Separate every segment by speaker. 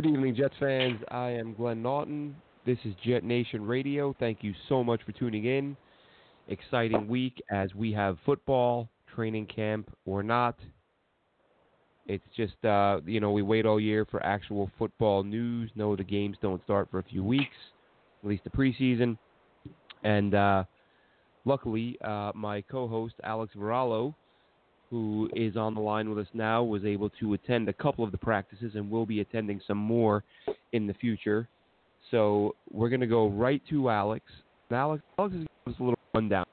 Speaker 1: Good evening, Jets fans. I am Glenn Naughton. This is Jet Nation Radio. Thank you so much for tuning in. Exciting week as we have football, training camp or not. It's just, uh, you know, we wait all year for actual football news. No, the games don't start for a few weeks, at least the preseason. And uh, luckily, uh, my co host, Alex Varallo, who is on the line with us now, was able to attend a couple of the practices and will be attending some more in the future. So we're going to go right to Alex. Alex, Alex is going to give us a little rundown.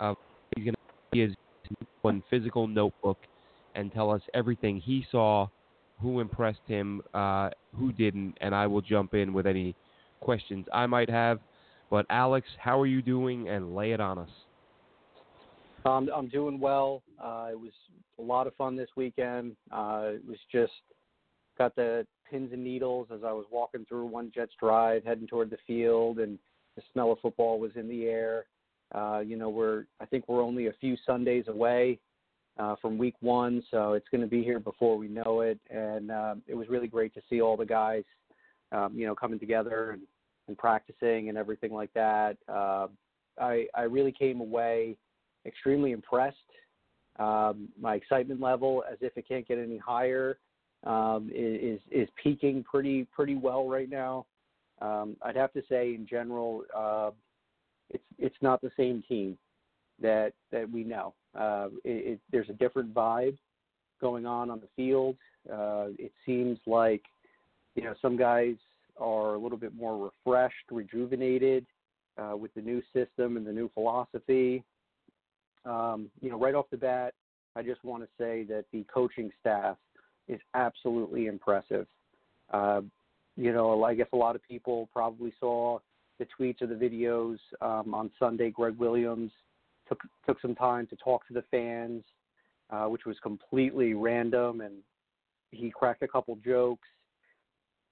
Speaker 1: Uh, he's going to his one physical notebook and tell us everything he saw, who impressed him, uh, who didn't, and I will jump in with any questions I might have. But Alex, how are you doing? And lay it on us.
Speaker 2: Um, I'm doing well. Uh, it was a lot of fun this weekend. Uh, it was just got the pins and needles as I was walking through one Jets drive, heading toward the field, and the smell of football was in the air. Uh, you know, we're I think we're only a few Sundays away uh, from Week One, so it's going to be here before we know it. And uh, it was really great to see all the guys, um, you know, coming together and, and practicing and everything like that. Uh, I I really came away extremely impressed. Um, my excitement level, as if it can't get any higher, um, is is peaking pretty pretty well right now. Um, I'd have to say, in general, uh, it's it's not the same team that that we know. Uh, it, it, there's a different vibe going on on the field. Uh, it seems like you know some guys are a little bit more refreshed, rejuvenated uh, with the new system and the new philosophy. Um, you know, right off the bat, I just want to say that the coaching staff is absolutely impressive. Uh, you know, I guess a lot of people probably saw the tweets or the videos um, on Sunday. Gregg Williams took took some time to talk to the fans, uh, which was completely random, and he cracked a couple jokes.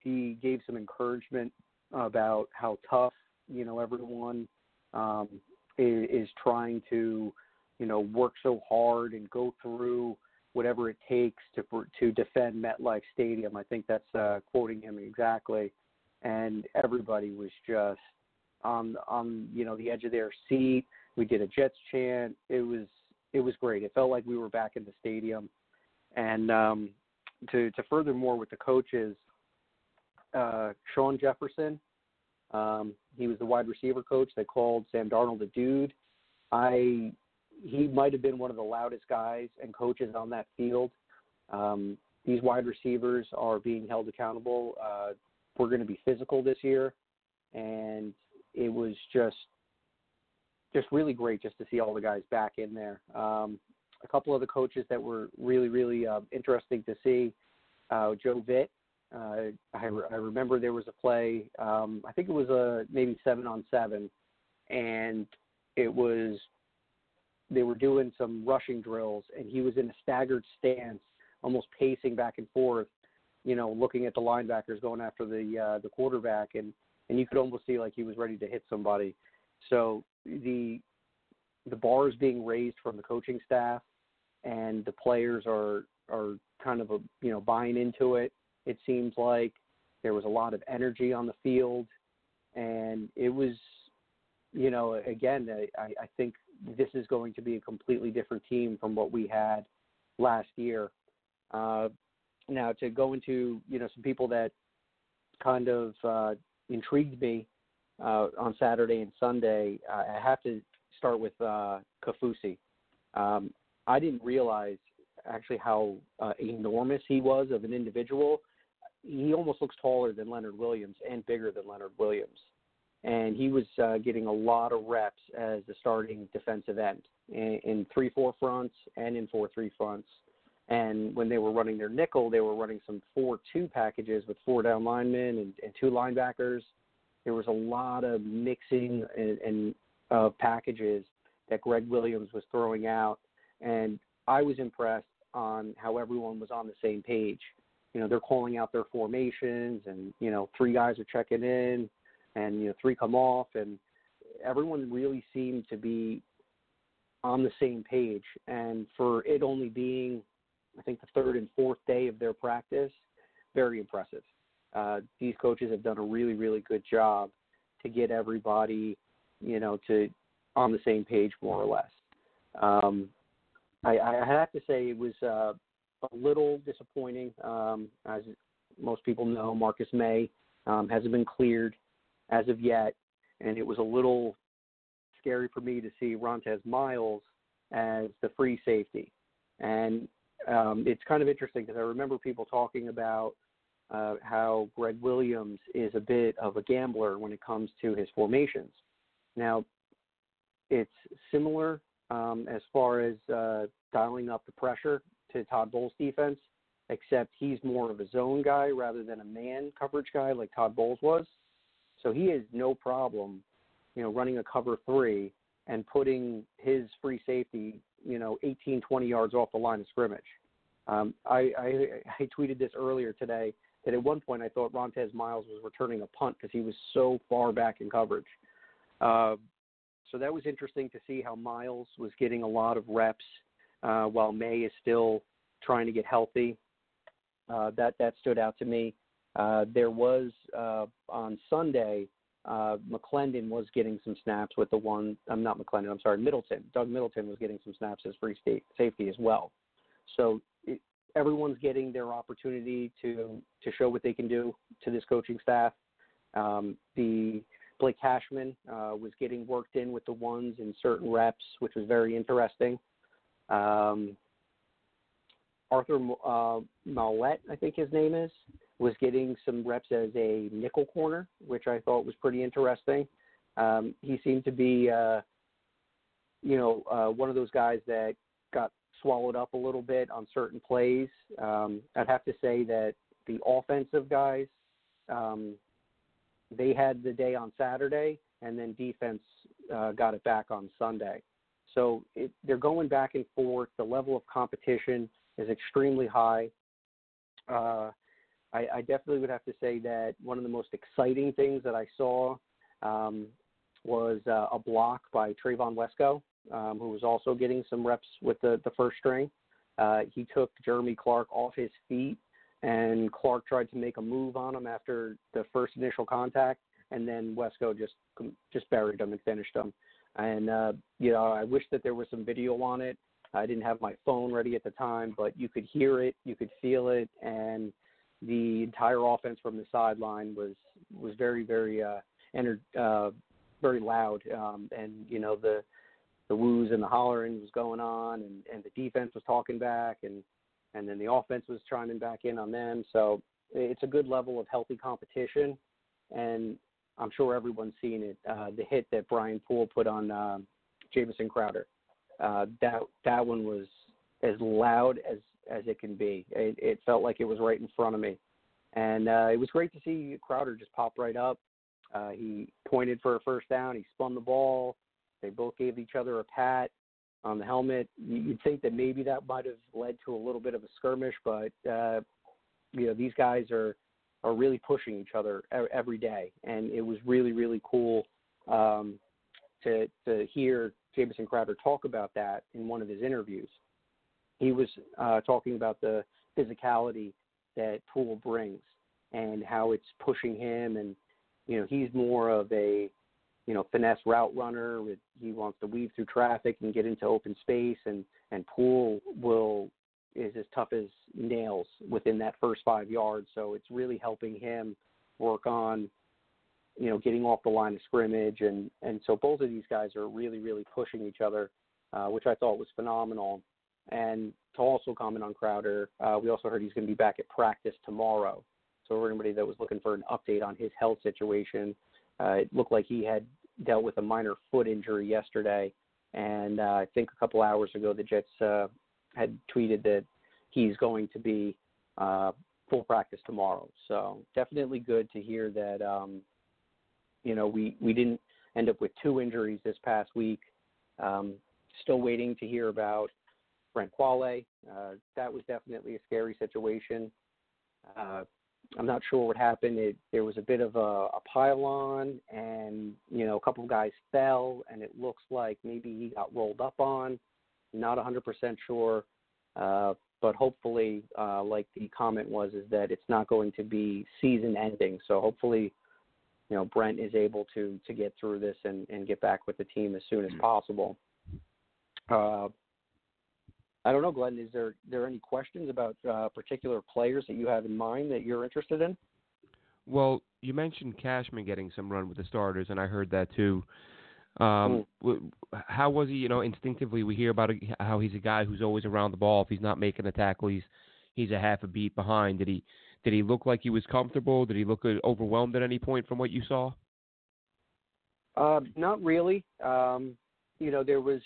Speaker 2: He gave some encouragement about how tough you know everyone um, is, is trying to you know, work so hard and go through whatever it takes to to defend MetLife Stadium. I think that's uh, quoting him exactly. And everybody was just on on you know the edge of their seat. We did a Jets chant. It was it was great. It felt like we were back in the stadium. And um, to to furthermore with the coaches, uh, Shawn Jefferson, um, he was the wide receiver coach. They called Sam Darnold a dude. I he might have been one of the loudest guys and coaches on that field. Um, these wide receivers are being held accountable. Uh, we're going to be physical this year, and it was just just really great just to see all the guys back in there. Um, a couple of the coaches that were really really uh, interesting to see. Uh, Joe Vitt. Uh, I, re- I remember there was a play. Um, I think it was a maybe seven on seven, and it was they were doing some rushing drills, and he was in a staggered stance, almost pacing back and forth, you know, looking at the linebackers going after the uh, the quarterback, and and you could almost see like he was ready to hit somebody. So the the bar is being raised from the coaching staff, and the players are are kind of a you know buying into it. It seems like there was a lot of energy on the field, and it was, you know, again, I, I think this is going to be a completely different team from what we had last year. Uh, now, to go into you know some people that kind of uh, intrigued me uh, on Saturday and Sunday, I have to start with uh, Kaufusi. Um, I didn't realize actually how uh, enormous he was of an individual. He almost looks taller than Leonard Williams and bigger than Leonard Williams and he was uh, getting a lot of reps as the starting defensive end in, in three four fronts and in four three fronts. And when they were running their nickel, they were running some 4 2 packages with four down linemen and, and two linebackers. There was a lot of mixing and, and packages that Gregg Williams was throwing out. And I was impressed on how everyone was on the same page. You know, they're calling out their formations, and, you know, three guys are checking in, and, you know, three come off. And everyone really seemed to be on the same page. And for it only being I think the third and fourth day of their practice. Very impressive. Uh, these coaches have done a really, really good job to get everybody, you know, to on the same page more or less. Um, I, I have to say it was uh, a little disappointing. Um, as most people know, Marcus Maye um, hasn't been cleared as of yet, and it was a little scary for me to see Rontez Miles as the free safety. And um, it's kind of interesting because I remember people talking about uh, how Gregg Williams is a bit of a gambler when it comes to his formations. Now, it's similar um, as far as uh, dialing up the pressure to Todd Bowles' defense, except he's more of a zone guy rather than a man coverage guy like Todd Bowles was. So he has no problem, you know, running a cover three and putting his free safety you know 18, 20 yards off the line of scrimmage. Um, I, I, I tweeted this earlier today that at one point I thought Rontez Miles was returning a punt because he was so far back in coverage. Uh, so that was interesting to see how Miles was getting a lot of reps uh, while Maye is still trying to get healthy. Uh, that that stood out to me. Uh, there was uh, on Sunday uh, McClendon was getting some snaps with the one. I'm not McClendon. I'm sorry, Middleton. Doug Middleton was getting some snaps as free state, safety as well. So it, everyone's getting their opportunity to to show what they can do to this coaching staff. Um, the Blake Cashman uh, was getting worked in with the ones in certain reps, which was very interesting. Um, Arthur uh, Maulet, I think his name is, was getting some reps as a nickel corner, which I thought was pretty interesting. Um, he seemed to be, uh, you know, uh, one of those guys that got swallowed up a little bit on certain plays. Um, I'd have to say that the offensive guys, um, they had the day on Saturday, and then defense uh, got it back on Sunday. So it, they're going back and forth. The level of competition is extremely high. Uh, I, I definitely would have to say that one of the most exciting things that I saw um, was uh, a block by Trevon Wesco, um, who was also getting some reps with the, the first string. Uh, he took Jeremy Clark off his feet, and Clark tried to make a move on him after the first initial contact, and then Wesco just just buried him and finished him. And uh, you know, I wish that there was some video on it. I didn't have my phone ready at the time, but you could hear it, you could feel it, and the entire offense from the sideline was was very very uh, uh very loud um, and you know the the woos and the hollering was going on and and the defense was talking back and and then the offense was chiming back in on them. So it's a good level of healthy competition and I'm sure everyone's seen it uh, the hit that Brian Poole put on uh, Jamison Crowder. Uh, that that one was as loud as as it can be. It, it felt like it was right in front of me, and uh, it was great to see Crowder just pop right up. Uh, he pointed for a first down. He spun the ball. They both gave each other a pat on the helmet. You'd think that maybe that might have led to a little bit of a skirmish, but uh, you know these guys are are really pushing each other every day, and it was really really cool um, to to hear Jamison Crowder talk about that in one of his interviews he was uh, talking about the physicality that Poole brings and how it's pushing him, and you know he's more of a you know finesse route runner. With, he wants to weave through traffic and get into open space, and and Poole will is as tough as nails within that first five yards. So it's really helping him work on you know getting off the line of scrimmage, and and so both of these guys are really really pushing each other, uh, which I thought was phenomenal. And to also comment on Crowder, uh, we also heard he's going to be back at practice tomorrow. So for anybody that was looking for an update on his health situation, uh, it looked like he had dealt with a minor foot injury yesterday, and uh, I think a couple hours ago the Jets uh, had tweeted that he's going to be uh, full practice tomorrow. So definitely good to hear that. Um, you know, we we didn't end up with two injuries this past week. Um, still waiting to hear about Brent Qvale. Uh, that was definitely a scary situation. Uh, I'm not sure what happened. It, there was a bit of a, a pylon, and you know, a couple of guys fell, and it looks like maybe he got rolled up on. Not 100% sure, uh, but hopefully, uh, like the comment was, is that it's not going to be season ending. So hopefully, you know, Brent is able to to get through this and, and get back with the team as soon as mm-hmm. possible. Uh, I don't know, Glenn. Is there there any questions about uh, particular players that you have in mind that you're interested in?
Speaker 1: Well, you mentioned Cashman getting some run with the starters, and I heard that too. Um, mm. How was he? You know, instinctively we hear about how he's a guy who's always around the ball. If he's not making a tackle, he's he's a half a beat behind. Did he did he look like he was comfortable? Did he look overwhelmed at any point from what you saw?
Speaker 2: Uh, not really. Um, you know, there was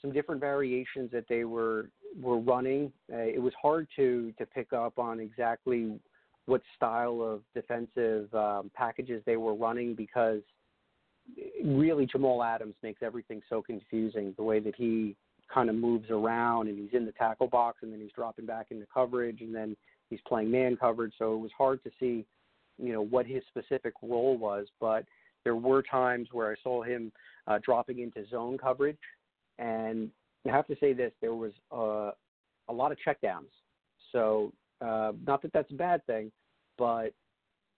Speaker 2: some different variations that they were were running. Uh, it was hard to to pick up on exactly what style of defensive um, packages they were running because really Jamal Adams makes everything so confusing. The way that he kind of moves around and he's in the tackle box and then he's dropping back into coverage and then he's playing man coverage. So it was hard to see, you know, what his specific role was. But there were times where I saw him uh, dropping into zone coverage and I have to say this: there was uh, a lot of checkdowns. So uh, not that that's a bad thing, but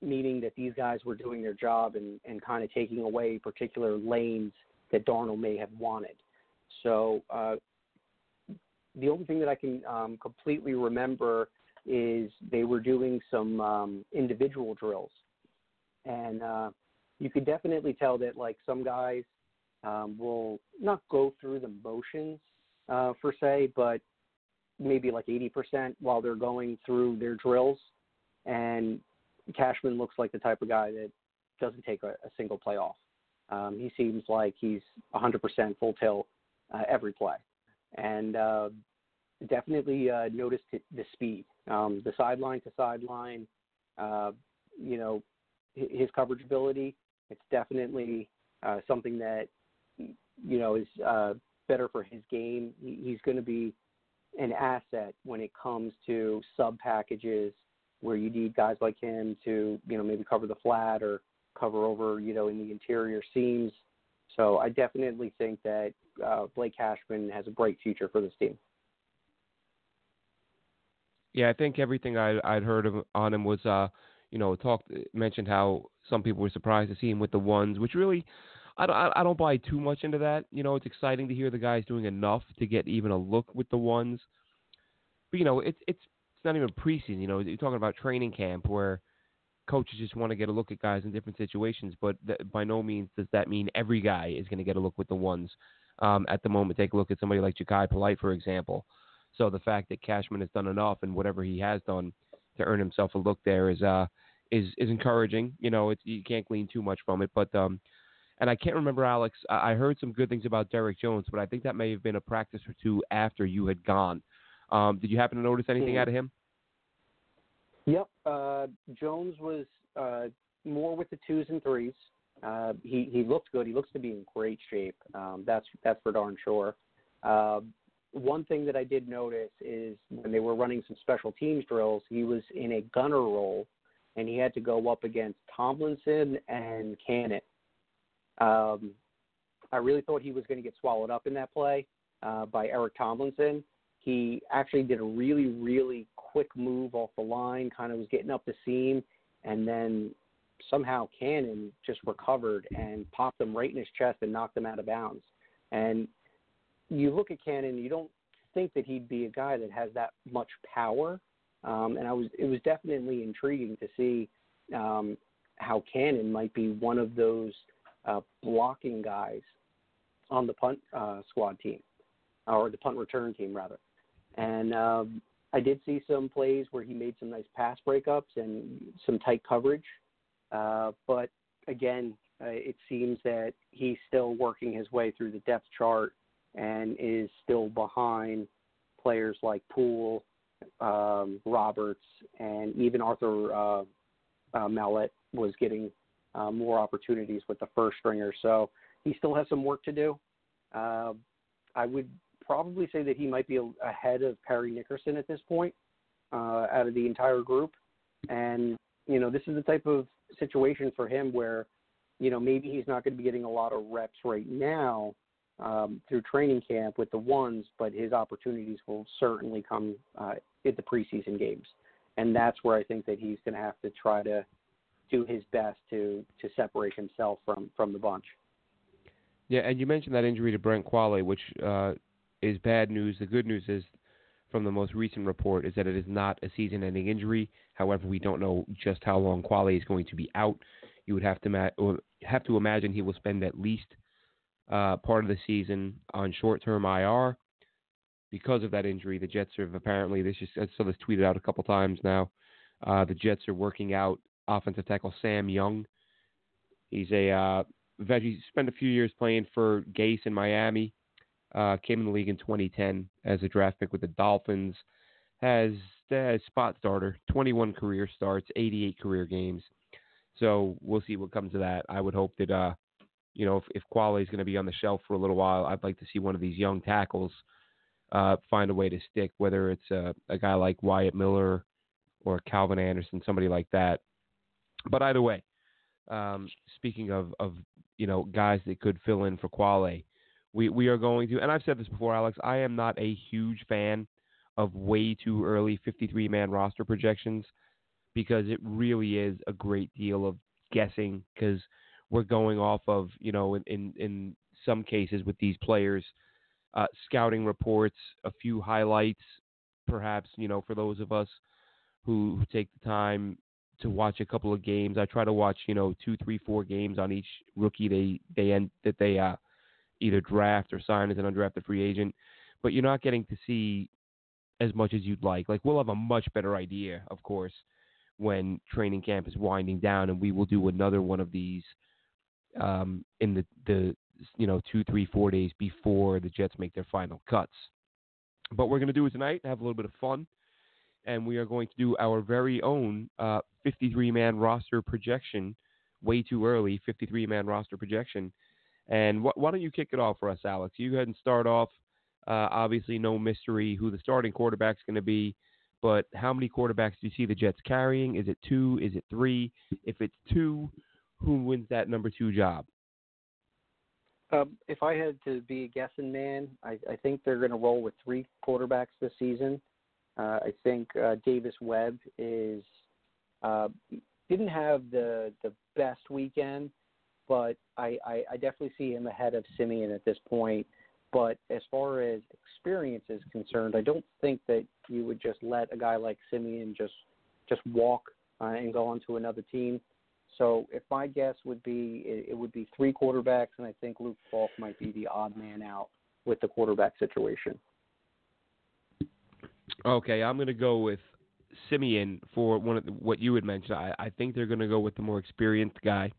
Speaker 2: meaning that these guys were doing their job and, and kind of taking away particular lanes that Darnold may have wanted. So uh, the only thing that I can um, completely remember is they were doing some um, individual drills, and uh, you could definitely tell that like some guys um, will not go through the motions uh, per se, but maybe like 80% while they're going through their drills. And Cashman looks like the type of guy that doesn't take a, a single play off. Um, he seems like he's 100% full tilt uh, every play. And uh, definitely uh, noticed the speed, um, the sideline to sideline, uh, you know, his coverage ability. It's definitely uh, something that you know, is uh, better for his game. He's going to be an asset when it comes to sub packages where you need guys like him to, you know, maybe cover the flat or cover over, you know, in the interior seams. So I definitely think that uh, Blake Cashman has a bright future for this team.
Speaker 1: Yeah, I think everything I, I'd heard of, on him was, uh, you know, talked mentioned how some people were surprised to see him with the ones, which really I don't, I don't buy too much into that. You know, it's exciting to hear the guys doing enough to get even a look with the ones. But you know, it's it's it's not even preseason. You know, you're talking about training camp where coaches just want to get a look at guys in different situations. But th- by no means does that mean every guy is going to get a look with the ones. Um, at the moment, take a look at somebody like Jachai Polite, for example. So the fact that Cashman has done enough and whatever he has done to earn himself a look there is uh is is encouraging. You know, it's you can't glean too much from it, but um, and I can't remember, Alex. I heard some good things about Derrick Jones, but I think that may have been a practice or two after you had gone. Um, did you happen to notice anything out of him?
Speaker 2: Yep. Uh, Jones was uh, more with the twos and threes. Uh, he he looked good. He looks to be in great shape. Um, that's that's for darn sure. Uh, one thing that I did notice is when they were running some special teams drills, he was in a gunner role, and he had to go up against Tomlinson and Cannon. Um, I really thought he was going to get swallowed up in that play uh, by Eric Tomlinson. He actually did a really, really quick move off the line, kind of was getting up the seam, and then somehow Cannon just recovered and popped him right in his chest and knocked him out of bounds. And you look at Cannon, you don't think that he'd be a guy that has that much power. Um, and I was, it was definitely intriguing to see um, how Cannon might be one of those uh, blocking guys on the punt uh, squad team, or the punt return team rather. And um, I did see some plays where he made some nice pass breakups and some tight coverage. Uh, but again, uh, it seems that he's still working his way through the depth chart and is still behind players like Poole um, Roberts, and even Arthur uh, uh, Maulet was getting uh, more opportunities with the first stringer. So he still has some work to do. Uh, I would probably say that he might be a, ahead of Parry Nickerson at this point uh, out of the entire group. And, you know, this is the type of situation for him where, you know, maybe he's not going to be getting a lot of reps right now um, through training camp with the ones, but his opportunities will certainly come uh, at the preseason games. And that's where I think that he's going to have to try to do his best to to separate himself from from the bunch.
Speaker 1: Yeah, and you mentioned that injury to Brent Qvale, which uh, is bad news. The good news is, from the most recent report, is that it is not a season-ending injury. However, we don't know just how long Qvale is going to be out. You would have to ma- have to imagine he will spend at least uh, part of the season on short-term IR because of that injury. The Jets have apparently this just I saw this tweeted out a couple times now. Uh, the Jets are working out offensive tackle Sam Young. He's a uh, spent a few years playing for Gase in Miami. Uh, came in the league in 2010 as a draft pick with the Dolphins. Has a spot starter, 21 career starts, 88 career games. So we'll see what comes of that. I would hope that, uh, you know, if, if is going to be on the shelf for a little while, I'd like to see one of these young tackles uh, find a way to stick, whether it's a guy like Wyatt Miller or Calvin Anderson, somebody like that. But either way, um, speaking of, of you know guys that could fill in for Qvale, we we are going to, and I've said this before, Alex. I am not a huge fan of way too early 53 man roster projections because it really is a great deal of guessing because we're going off of you know in in, in some cases with these players uh, scouting reports, a few highlights, perhaps you know for those of us who, who take the time to watch a couple of games. I try to watch, you know, two, three, four games on each rookie they they end that they uh, either draft or sign as an undrafted free agent. But you're not getting to see as much as you'd like. Like we'll have a much better idea, of course, when training camp is winding down, and we will do another one of these um, in the the you know two, three, four days before the Jets make their final cuts. But we're to do it tonight, have a little bit of fun and we are going to do our very own 53 uh, man roster projection. Way too early, 53 man roster projection. And wh- why don't you kick it off for us, Alex? You go ahead and start off. Uh, obviously, no mystery who the starting quarterback is going to be, but how many quarterbacks do you see the Jets carrying? Is it two? Is it three? If it's two, who wins that number two job?
Speaker 2: Um, if I had to be a guessing man, I, I think they're going to roll with three quarterbacks this season. Uh, I think uh, Davis Webb is uh, didn't have the the best weekend, but I, I, I definitely see him ahead of Siemian at this point. But as far as experience is concerned, I don't think that you would just let a guy like Siemian just just walk uh, and go on to another team. So if my guess would be, it, it would be three quarterbacks, and I think Luke Falk might be the odd man out with the quarterback situation.
Speaker 1: Okay, I'm going to go with Siemian for one of the, what you had mentioned. I, I think they're going to go with the more experienced guy.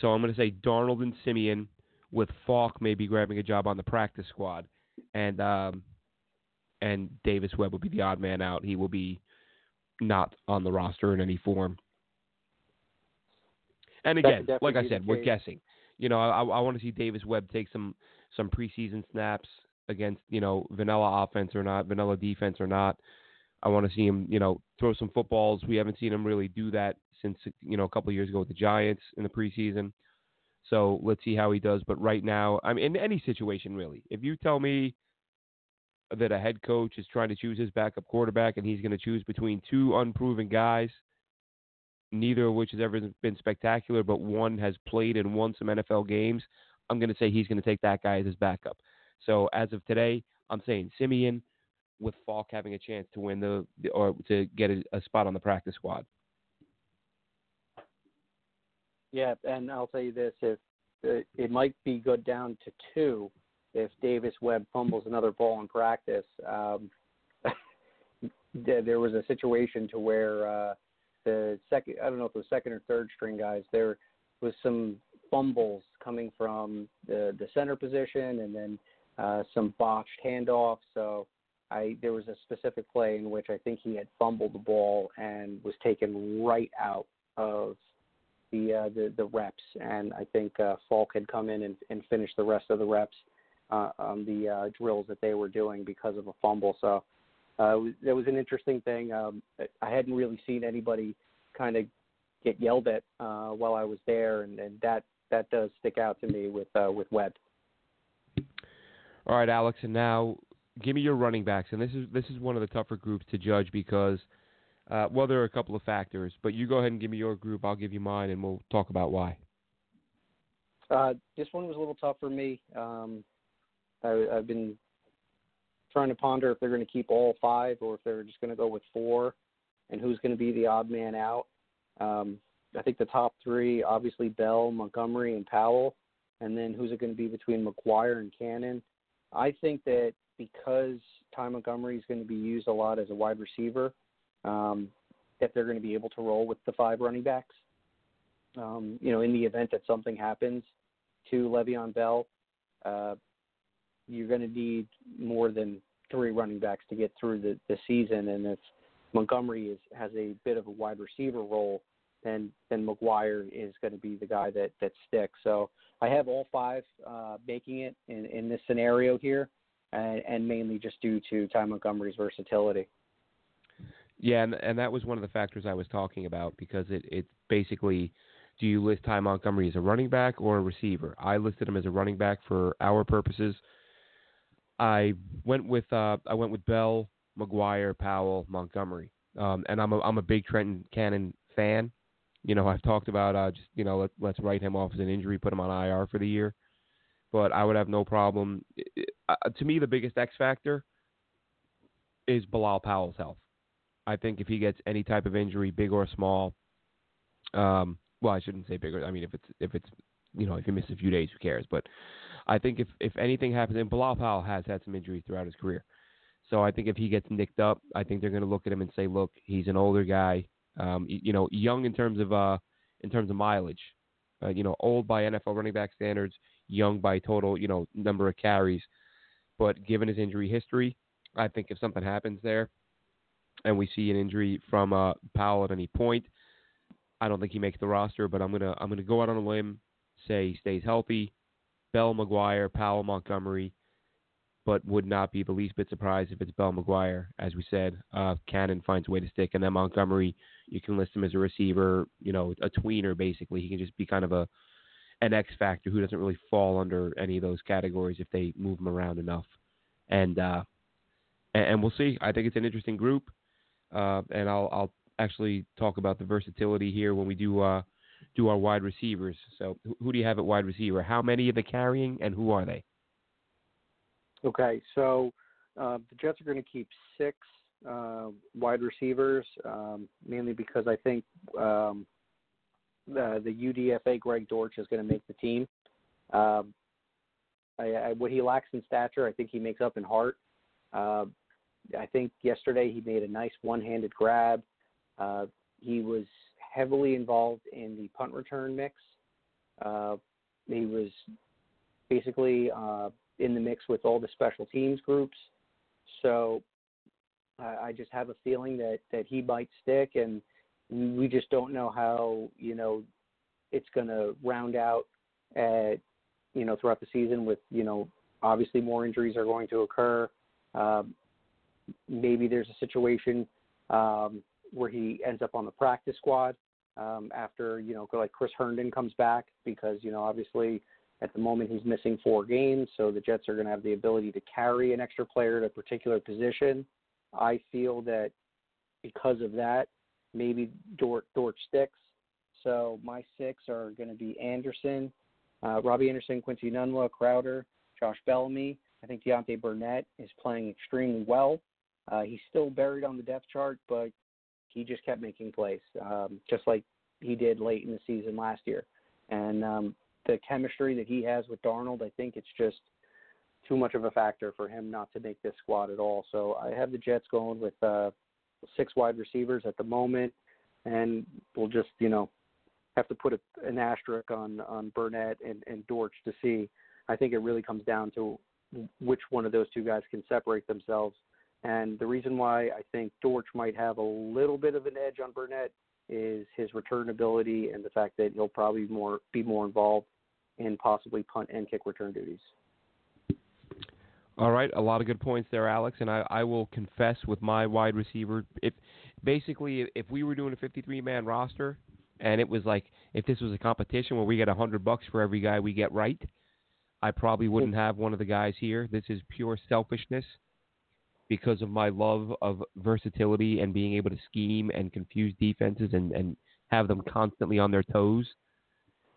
Speaker 1: So I'm going to say Darnold and Siemian with Falk maybe grabbing a job on the practice squad, and um, and Davis Webb will be the odd man out. He will be not on the roster in any form. And again, like I said, we're guessing. You know, I, I want to see Davis Webb take some some preseason snaps, against you know vanilla offense or not, vanilla defense or not. I want to see him, you know, throw some footballs. We haven't seen him really do that since you know a couple of years ago with the Giants in the preseason. So let's see how he does. But right now, I mean, in any situation really, if you tell me that a head coach is trying to choose his backup quarterback and he's going to choose between two unproven guys, neither of which has ever been spectacular, but one has played and won some NFL games, I'm going to say he's going to take that guy as his backup. So as of today, I'm saying Siemian with Falk having a chance to win the, or to get a, a spot on the practice squad.
Speaker 2: Yeah, and I'll tell you this: if uh, it might be good down to two, if Davis Webb fumbles another ball in practice. Um, there was a situation to where uh, the second, I don't know if it was second or third string guys, there was some fumbles coming from the the center position, and then uh, some botched handoffs. So I there was a specific play in which I think he had fumbled the ball and was taken right out of the uh, the the reps, and I think uh, Falk had come in and, and finished the rest of the reps uh, on the uh, drills that they were doing because of a fumble. So uh, it was, it was an interesting thing. Um, I hadn't really seen anybody kind of get yelled at uh, while I was there, and, and that that does stick out to me with uh, with Webb.
Speaker 1: All right, Alex, and now give me your running backs, and this is this is one of the tougher groups to judge because, uh, well, there are a couple of factors, but you go ahead and give me your group. I'll give you mine, and we'll talk about why.
Speaker 2: Uh, this one was a little tough for me. Um, I, I've been trying to ponder if they're going to keep all five or if they're just going to go with four, and who's going to be the odd man out. Um, I think the top three, obviously Bell, Montgomery, and Powell, and then who's it going to be between McGuire and Cannon? I think that because Ty Montgomery is going to be used a lot as a wide receiver, um, that they're going to be able to roll with the five running backs. Um, you know, in the event that something happens to Le'Veon Bell, uh, you're going to need more than three running backs to get through the, the season. And if Montgomery is has a bit of a wide receiver role, then then McGuire is going to be the guy that that sticks. So I have all five uh, making it in in this scenario here, and, and mainly just due to Ty Montgomery's versatility.
Speaker 1: Yeah, and and that was one of the factors I was talking about because it it basically do you list Ty Montgomery as a running back or a receiver? I listed him as a running back for our purposes. I went with uh, I went with Bell, McGuire, Powell, Montgomery, um, and I'm a I'm a big Trenton Cannon fan. You know, I've talked about uh, just you know let, let's write him off as an injury, put him on IR for the year. But I would have no problem. Uh, to me, the biggest X factor is Bilal Powell's health. I think if he gets any type of injury, big or small, um, well, I shouldn't say bigger. I mean, if it's if it's you know if he misses a few days, who cares? But I think if if anything happens, and Bilal Powell has had some injuries throughout his career, so I think if he gets nicked up, I think they're going to look at him and say, look, he's an older guy um, you know, young in terms of uh, in terms of mileage. Uh, you know, old by NFL running back standards, young by total, you know, number of carries. But given his injury history, I think if something happens there, and we see an injury from uh, Powell at any point, I don't think he makes the roster. But I'm gonna I'm gonna go out on a limb, say he stays healthy. Bell, McGuire, Powell, Montgomery, but would not be the least bit surprised if it's Bell McGuire. As we said, uh, Cannon finds a way to stick, and then Montgomery, you can list him as a receiver, you know, a tweener basically. He can just be kind of a an X factor who doesn't really fall under any of those categories if they move them around enough. And uh, and, we'll see. I think it's an interesting group, uh, and I'll I'll actually talk about the versatility here when we do uh, do our wide receivers. So who do you have at wide receiver? How many are they carrying, and who are they?
Speaker 2: Okay, so uh, the Jets are going to keep six uh, wide receivers, um, mainly because I think um, the, UDFA Greg Dortch is going to make the team. Um, I, I, what he lacks in stature, I think he makes up in heart. Uh, I think yesterday he made a nice one-handed grab. Uh, he was heavily involved in the punt return mix. Uh, he was basically uh, in the mix with all the special teams groups. So uh, I just have a feeling that that he might stick, and we just don't know how you know it's going to round out at you know throughout the season. With you know obviously more injuries are going to occur. Um, maybe there's a situation um, where he ends up on the practice squad um, after you know like Chris Herndon comes back because you know obviously at the moment, he's missing four games, so the Jets are going to have the ability to carry an extra player at a particular position. I feel that because of that, maybe Dort, Dort sticks. So my six are going to be Anderson, uh, Robbie Anderson, Quincy Enunwa, Crowder, Josh Bellamy. I think Deontay Burnett is playing extremely well. Uh, he's still buried on the depth chart, but he just kept making plays, um, just like he did late in the season last year. And um, the chemistry that he has with Darnold, I think it's just too much of a factor for him not to make this squad at all. So I have the Jets going with uh, six wide receivers at the moment, and we'll just you know have to put a, an asterisk on on Burnett and, and Dortch to see. I think it really comes down to which one of those two guys can separate themselves And the reason why I think Dortch might have a little bit of an edge on Burnett is his return ability and the fact that he'll probably more be more involved in possibly punt and kick return duties.
Speaker 1: All right, a lot of good points there, Alex. And I, I will confess with my wide receiver, if basically if we were doing a 53 man roster, and it was like if this was a competition where we get a hundred bucks for every guy we get right, I probably wouldn't hmm. have one of the guys here. This is pure selfishness because of my love of versatility and being able to scheme and confuse defenses and, and have them constantly on their toes.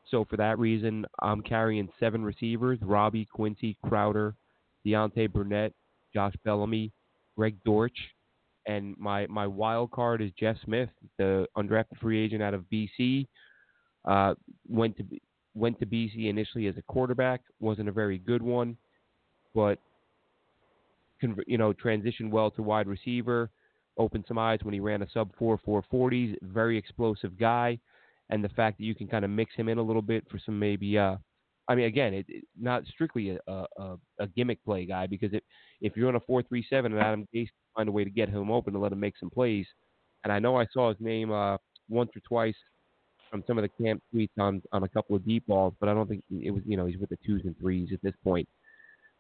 Speaker 1: So for that reason, I'm carrying seven receivers: Robbie, Quincy, Crowder, Deontay Burnett, Josh Bellamy, Greg Dortch, and my my wild card is Jeff Smith, the undrafted free agent out of BC. Uh, went to went to BC initially as a quarterback, wasn't a very good one, but you know transitioned well to wide receiver. Opened some eyes when he ran a sub four four forties. Very explosive guy, and the fact that you can kind of mix him in a little bit for some maybe. Uh, I mean, again, it, it not strictly a, a, a gimmick play guy because if if you're on a four three seven and Adam Gase find a way to get him open and let him make some plays. And I know I saw his name uh, once or twice from some of the camp tweets on on a couple of deep balls, but I don't think it was you know he's with the twos and threes at this point.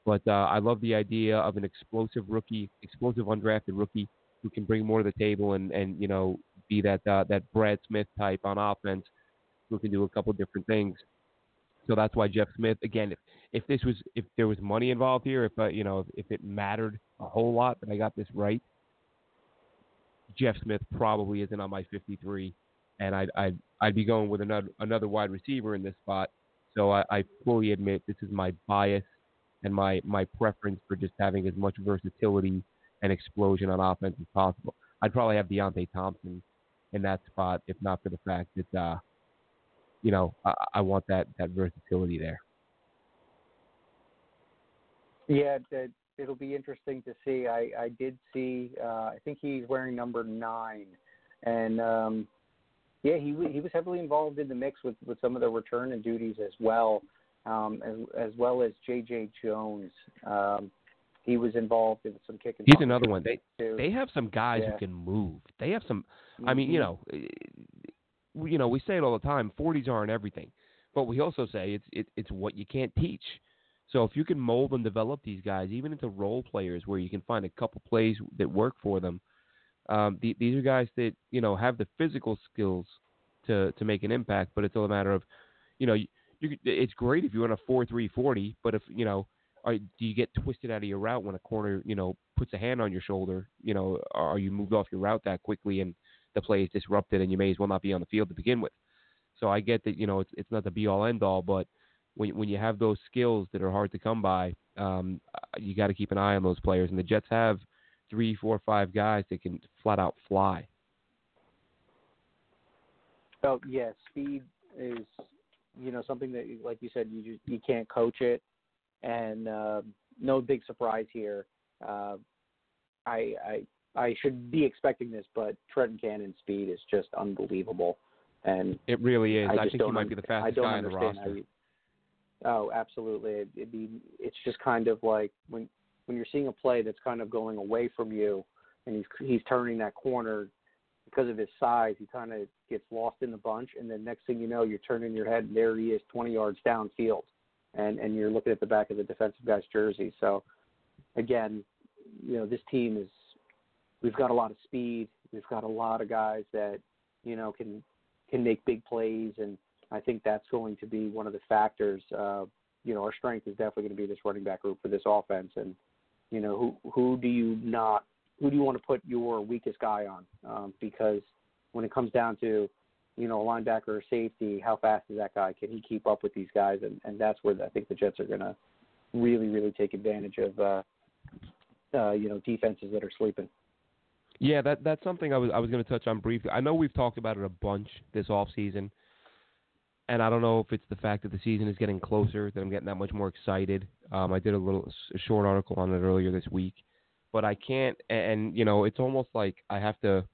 Speaker 1: But uh, I love the idea of an explosive rookie, explosive undrafted rookie who can bring more to the table and and you know be that uh, that Brad Smith type on offense who can do a couple different things. So that's why Jeff Smith again. If if this was if there was money involved here, if uh, you know if, if it mattered a whole lot that I got this right, Jeff Smith probably isn't on my 53, and I'd I'd, I'd be going with another another wide receiver in this spot. So I, I fully admit this is my bias and my my preference for just having as much versatility and explosion on offense as possible. I'd probably have Deonte Thompson in that spot if not for the fact that uh, you know I, I want that that versatility there.
Speaker 2: Yeah, that it'll be interesting to see. I I did see. Uh, I think he's wearing number nine, and um, yeah, he he was heavily involved in the mix with with some of the return and duties as well, um, as as well as J.J. Jones. Um, he was involved in some kicking.
Speaker 1: He's another one. They
Speaker 2: too.
Speaker 1: they have some guys
Speaker 2: yeah.
Speaker 1: who can move. They have some. I mean, you
Speaker 2: Mm-hmm.
Speaker 1: know, you know, we say it all the time. Forties aren't everything, but we also say it's it, it's what you can't teach. So if you can mold and develop these guys, even into role players, where you can find a couple plays that work for them, um, the, these are guys that you know have the physical skills to to make an impact. But it's all a matter of, you know, you, you it's great if you run a 4 3 40, but if you know, are, do you get twisted out of your route when a corner you know puts a hand on your shoulder? You know, are you moved off your route that quickly and the play is disrupted and you may as well not be on the field to begin with. So I get that you know it's it's not the be all end all, but when when you have those skills that are hard to come by, um, you got to keep an eye on those players. And the Jets have three, four, five guys that can flat out fly.
Speaker 2: Oh yeah, speed is you know something that like you said you just, you can't coach it, and uh, no big surprise here. Uh, I I I should be expecting this, but Trenton Cannon's speed is just unbelievable, and
Speaker 1: it really is.
Speaker 2: I,
Speaker 1: I, think he might be the fastest guy on the roster.
Speaker 2: You, oh, absolutely. It, it'd be it's just kind of like when when you're seeing a play that's kind of going away from you, and he's he's turning that corner because of his size, he kind of gets lost in the bunch, and then next thing you know, you're turning your head, and there he is, 20 yards downfield, and and you're looking at the back of the defensive guy's jersey. So, again, you know, this team is we've got a lot of speed, we've got a lot of guys that you know can can make big plays, and I think that's going to be one of the factors. Uh, you know, our strength is definitely going to be this running back group for this offense, and you know, who who do you not who do you want to put your weakest guy on? Um, because when it comes down to, you know, a linebacker or safety, how fast is that guy? Can he keep up with these guys? And, and that's where I think the Jets are going to really, really take advantage of, uh, uh, you know, defenses that are sleeping.
Speaker 1: Yeah, that that's something I was I was going to touch on briefly. I know we've talked about it a bunch this off season, and I don't know if it's the fact that the season is getting closer that I'm getting that much more excited. Um, I did a little a short article on it earlier this week, but I can't. And you know, it's almost like I have to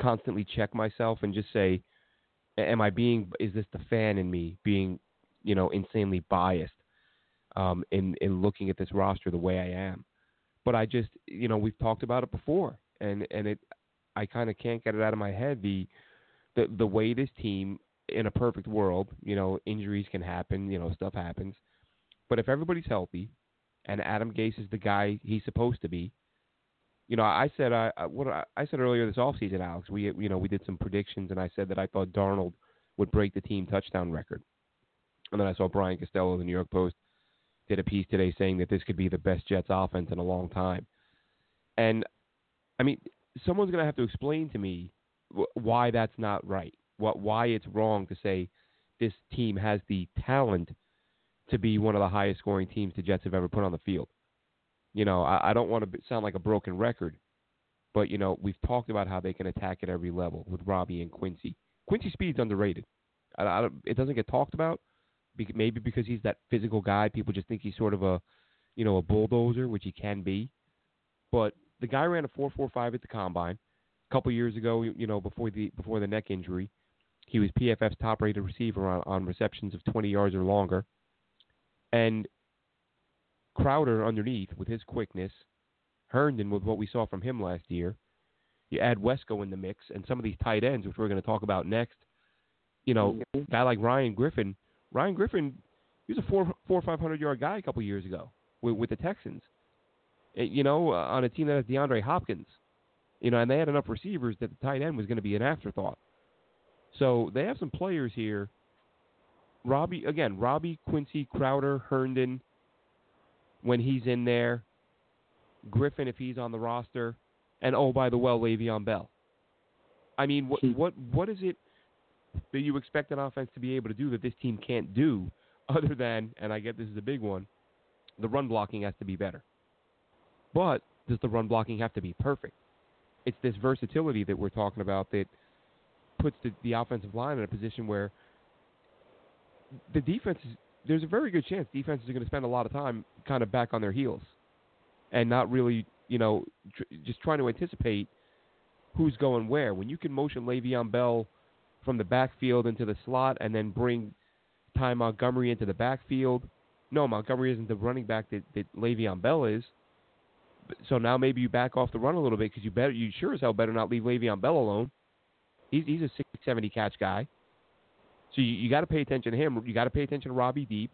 Speaker 1: constantly check myself and just say, am I being? Is this the fan in me being, you know, insanely biased um, in in looking at this roster the way I am? But I just, you know, we've talked about it before, and and it, I kind of can't get it out of my head the, the the way this team in a perfect world, you know, injuries can happen, you know, stuff happens. But if everybody's healthy, and Adam Gase is the guy he's supposed to be, you know, I said I I what I said earlier this offseason, Alex. We you know we did some predictions, and I said that I thought Darnold would break the team touchdown record. And then I saw Brian Costello of the New York Post did a piece today saying that this could be the best Jets offense in a long time. And I mean, someone's going to have to explain to me why that's not right. What why it's wrong to say this team has the talent to be one of the highest scoring teams the Jets have ever put on the field. You know, I, I don't want to sound like a broken record, but you know, we've talked about how they can attack at every level with Robby and Quincy. Quincy Speed's underrated. I, I it doesn't get talked about, maybe because he's that physical guy. People just think he's sort of a, you know, a bulldozer, which he can be. But the guy ran a four four five at the combine a couple years ago. You know, before the before the neck injury, he was PFF's top rated receiver on, on receptions of 20 yards or longer. And Crowder underneath with his quickness, Herndon with what we saw from him last year. You add Wesco in the mix and some of these tight ends, which we're going to talk about next. You know, mm-hmm. guy like Ryan Griffin. Ryan Griffin, he was a four four five hundred yard guy a couple years ago with, with the Texans. You know, uh, on a team that has DeAndre Hopkins. You know, and they had enough receivers that the tight end was going to be an afterthought. So they have some players here. Robby again, Robby Quincy Crowder Herndon when he's in there, Griffin if he's on the roster, and oh by the way, Le'Veon Bell. I mean, what what what is it that you expect an offense to be able to do that this team can't do, other than, and I get this is a big one, the run blocking has to be better. But does the run blocking have to be perfect? It's this versatility that we're talking about that puts the, the offensive line in a position where the defense is, there's a very good chance defenses are going to spend a lot of time kind of back on their heels and not really, you know, tr- just trying to anticipate who's going where. When you can motion Le'Veon Bell from the backfield into the slot and then bring Ty Montgomery into the backfield. No, Montgomery isn't the running back that, that Le'Veon Bell is. So now maybe you back off the run a little bit because you better you sure as hell better not leave Le'Veon Bell alone. He's he's a 670 catch guy. So you, you got to pay attention to him. You got to pay attention to Robby Deep.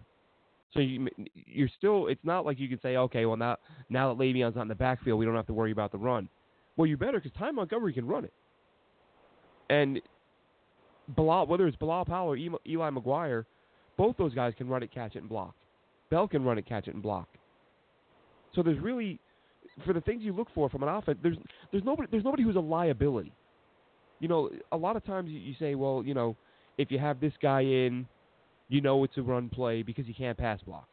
Speaker 1: So you, you're still. It's not like you can say, okay, well now now that Le'Veon's not in the backfield, we don't have to worry about the run. Well, you better because Ty Montgomery can run it. And Bilal, whether it's Bilal Powell or Eli McGuire, both those guys can run it, catch it, and block. Bell can run it, catch it, and block. So there's really, for the things you look for from an offense, there's there's nobody there's nobody who's a liability. You know, a lot of times you, you say, well, you know, if you have this guy in, you know it's a run play because he can't pass block.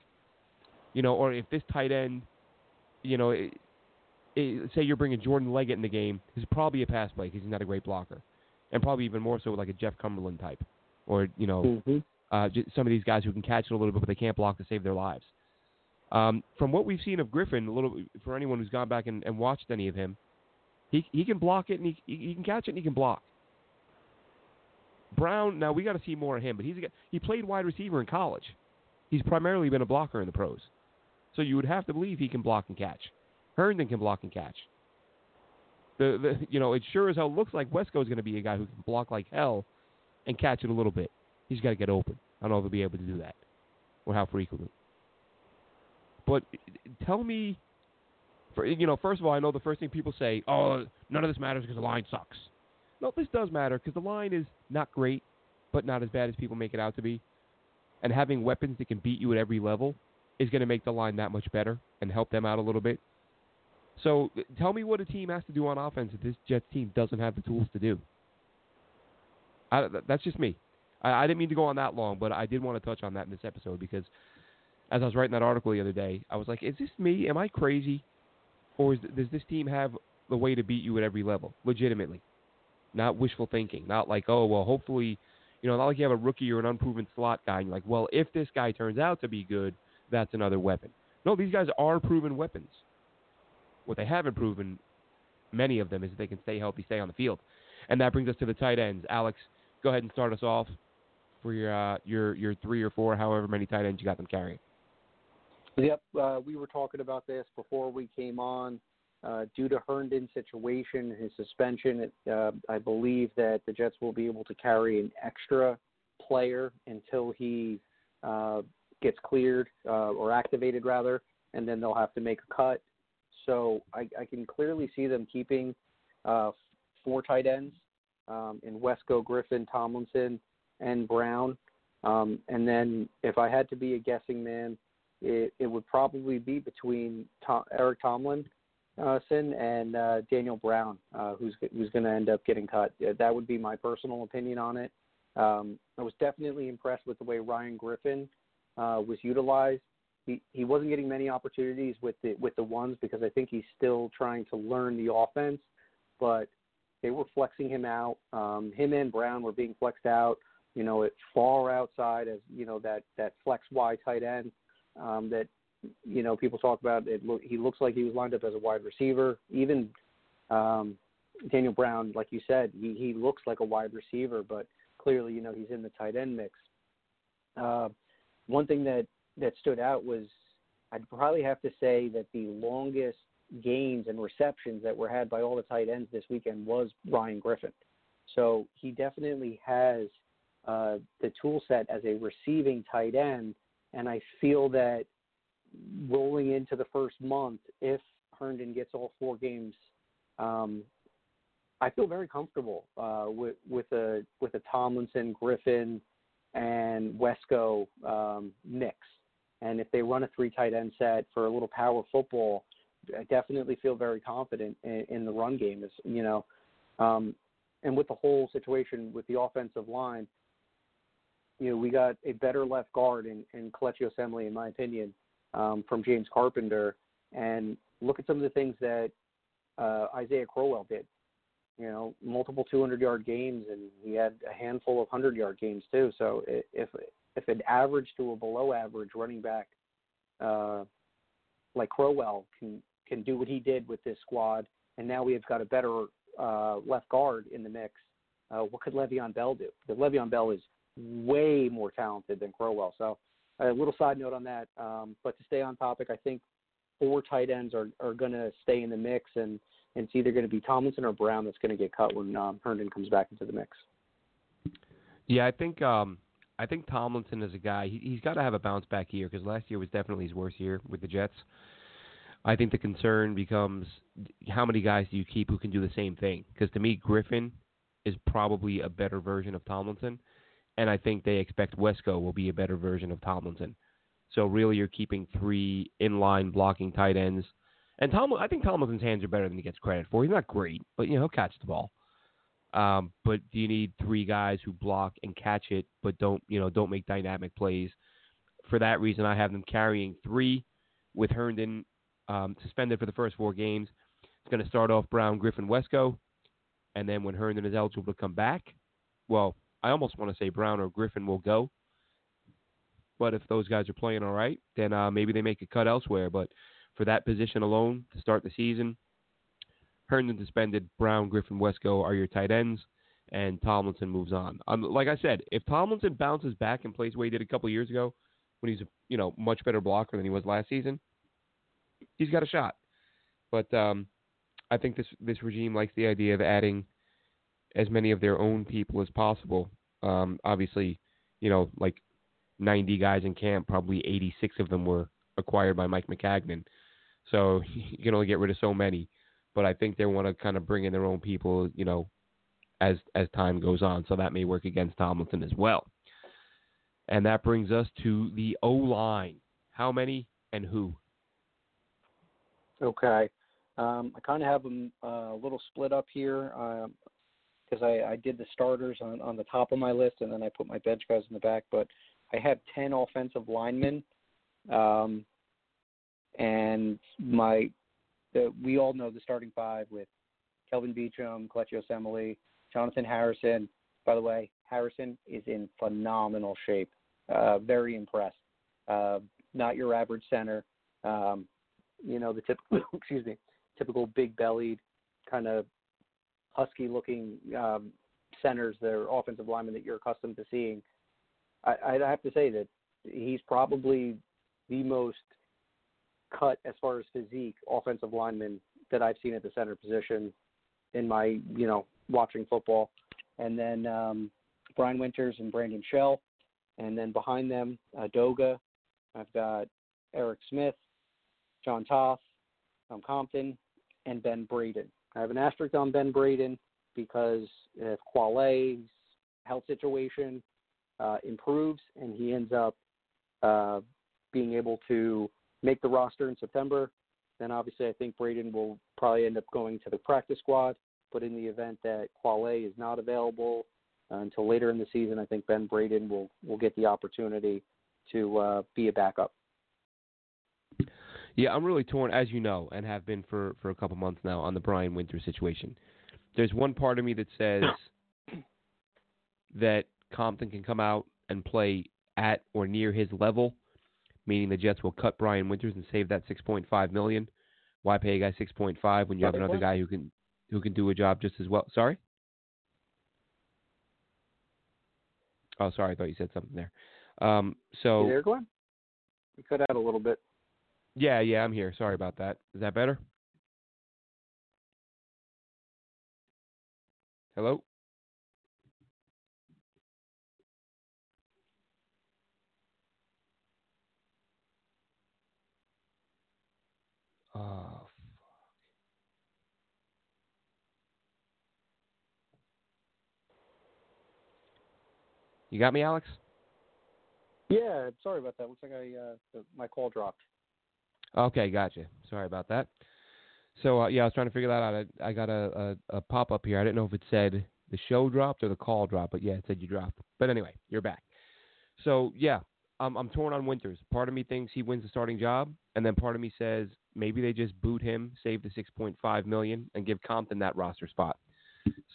Speaker 1: You know, or if this tight end, you know, it, it, say you're bringing Jordan Leggett in the game, he's probably a pass play because he's not a great blocker, and probably even more so with like a Jeff Cumberland type, or you know, mm-hmm. uh, some of these guys who can catch it a little bit but they can't block to save their lives. Um, from what we've seen of Griffin, a little for anyone who's gone back and, and watched any of him, he he can block it and he he can catch it and he can block. Brown, now we got to see more of him, but he's he played wide receiver in college. He's primarily been a blocker in the pros, so you would have to believe he can block and catch. Herndon can block and catch. The, the you know it sure as hell looks like Wesco is going to be a guy who can block like hell and catch it a little bit. He's got to get open. I don't know if he'll be able to do that or how frequently. But eh, tell me, for, you know, first of all, I know the first thing people say, "Oh, none of this matters because the line sucks." No, this does matter because the line is not great, but not as bad as people make it out to be. And having weapons that can beat you at every level is going to make the line that much better and help them out a little bit. So eh, tell me what a team has to do on offense if this Jets team doesn't have the tools to do. I, that's just me. I, I didn't mean to go on that long, but I did want to touch on that in this episode because as I was writing that article the other day, I was like, is this me? Am I crazy? Or is, does this team have the way to beat you at every level, legitimately? not wishful thinking, not like, oh, well, hopefully, you know, not like you have a rookie or an unproven slot guy. And you're like, well, if this guy turns out to be good, that's another weapon. No, these guys are proven weapons. What they haven't proven, many of them, is they can stay healthy, stay on the field. And that brings us to the tight ends. Alex, go ahead and start us off for your uh, your your three or four, however many tight ends you got them carrying.
Speaker 2: Yep, uh, we were talking about this before we came on. Uh, due to Herndon's situation, his suspension, it, uh, I believe that the Jets will be able to carry an extra player until he uh, gets cleared uh, or activated, rather, and then they'll have to make a cut. So I, I can clearly see them keeping uh, four tight ends um, in Wesco, Griffin, Tomlinson, and Brown. Um, and then if I had to be a guessing man, it, it would probably be between Tom, Eric Tomlin uh, Sin and uh, Daniel Brown, uh, who's who's going to end up getting cut. That would be my personal opinion on it. Um, I was definitely impressed with the way Ryan Griffin uh, was utilized. He he wasn't getting many opportunities with the with the ones because I think he's still trying to learn the offense, but they were flexing him out. Um, him and Brown were being flexed out. You know, at far outside as you know that that flex Y tight end um, that you know people talk about. It lo- he looks like he was lined up as a wide receiver. Even um, Daniel Brown, like you said, he, he looks like a wide receiver, but clearly, you know, he's in the tight end mix. Uh, one thing that that stood out was I'd probably have to say that the longest gains and receptions that were had by all the tight ends this weekend was Ryan Griffin. So he definitely has uh, the tool set as a receiving tight end, and I feel that rolling into the first month, if Herndon gets all four games, um, I feel very comfortable uh, with with a with a Tomlinson, Griffin, and Wesco um, mix. And if they run a three tight end set for a little power football, I definitely feel very confident in, in the run game. Is you know, um, and with the whole situation with the offensive line, you know, we got a better left guard in, in Kelechi Osemele, in my opinion, um, from James Carpenter. And look at some of the things that uh, Isaiah Crowell did. You know, multiple 200 yard games, and he had a handful of 100 yard games too. So if if an average to a below average running back uh, like Crowell can can do what he did with this squad, and now we have got a better uh, left guard in the mix. Uh, what could Le'Veon Bell do? Because Le'Veon Bell is way more talented than Crowell. So a little side note on that. Um, but to stay on topic, I think four tight ends are, are going to stay in the mix, and, and it's either going to be Tomlinson or Brown that's going to get cut when um, Herndon comes back into the mix.
Speaker 1: Yeah, I think um, I think Tomlinson is a guy. He, he's got to have a bounce back year because last year was definitely his worst year with the Jets. I think the concern becomes how many guys do you keep who can do the same thing? Because to me, Griffin is probably a better version of Tomlinson, and I think they expect Wesco will be a better version of Tomlinson. So really, you're keeping three inline blocking tight ends, and Tom. I think Tomlinson's hands are better than he gets credit for. He's not great, but you know he'll catch the ball. Um, but do you need three guys who block and catch it, but don't you know don't make dynamic plays? For that reason, I have them carrying three with Herndon um, suspended for the first four games. It's going to start off Brown, Griffin, Wesco, and then when Herndon is eligible to come back, well, I almost want to say Brown or Griffin will go. But if those guys are playing all right, then uh, maybe they make a cut elsewhere. But for that position alone to start the season, Herndon suspended, Brown, Griffin, Wesco are your tight ends, and Tomlinson moves on. Um, like I said, if Tomlinson bounces back and plays the way he did a couple years ago, when he's a you know much better blocker than he was last season, he's got a shot. But um, I think this this regime likes the idea of adding as many of their own people as possible. Um, obviously, you know, like 90 guys in camp, probably 86 of them were acquired by Mike Maccagnan. So you can only get rid of so many. But I think they want to kind of bring in their own people, you know, as as time goes on. So that may work against Tomlinson as well. And that brings us to the O line. How many and who?
Speaker 2: Okay. Um, I kind of have them uh, a little split up here because I, I did the starters on, on the top of my list and then I put my bench guys in the back. But I have 10 offensive linemen. Um, and my the, we all know the starting five with Kelvin Beachum, Kelechi Osemele, Jonathan Harrison. By the way, Harrison is in phenomenal shape. Uh, very impressed. Uh, not your average center. Um, you know the typical excuse me typical big bellied kind of husky looking um, centers, their offensive linemen that you're accustomed to seeing. I, I have to say that he's probably the most cut as far as physique offensive lineman that I've seen at the center position in my you know watching football. And then um, Brian Winters and Brandon Shell, and then behind them uh, Doga. I've got Eric Smith, John Toth, Tom Compton, and Ben Braden. I have an asterisk on Ben Braden because if Qvale's health situation uh, improves and he ends up uh, being able to make the roster in September, then obviously I think Braden will probably end up going to the practice squad. But in the event that Qvale is not available uh, until later in the season, I think Ben Braden will will get the opportunity to uh, be a backup.
Speaker 1: Yeah, I'm really torn, as you know, and have been for, for a couple months now on the Brian Winter situation. There's one part of me that says that Compton can come out and play at or near his level, meaning the Jets will cut Brian Winters and save that 6.5 million. Why pay a guy 6.5 when you have another guy who can who can do a job just as well? Sorry. Oh, sorry. I thought you said something there. Um, so.
Speaker 2: You there, Glenn? You cut out a little bit.
Speaker 1: Yeah, yeah, I'm here. Sorry about that. Is that better? Hello? Oh, fuck. You got me, Alex?
Speaker 2: Yeah, sorry about that. Looks like I uh, my call dropped.
Speaker 1: Okay, gotcha. Sorry about that. So uh, yeah, I was trying to figure that out. I, I got a, a, a pop up here. I didn't know if it said the show dropped or the call dropped, but yeah, it said you dropped. But anyway, you're back. So yeah, I'm I'm torn on Winters. Part of me thinks he wins the starting job, and then part of me says maybe they just boot him, save the 6.5 million, and give Compton that roster spot.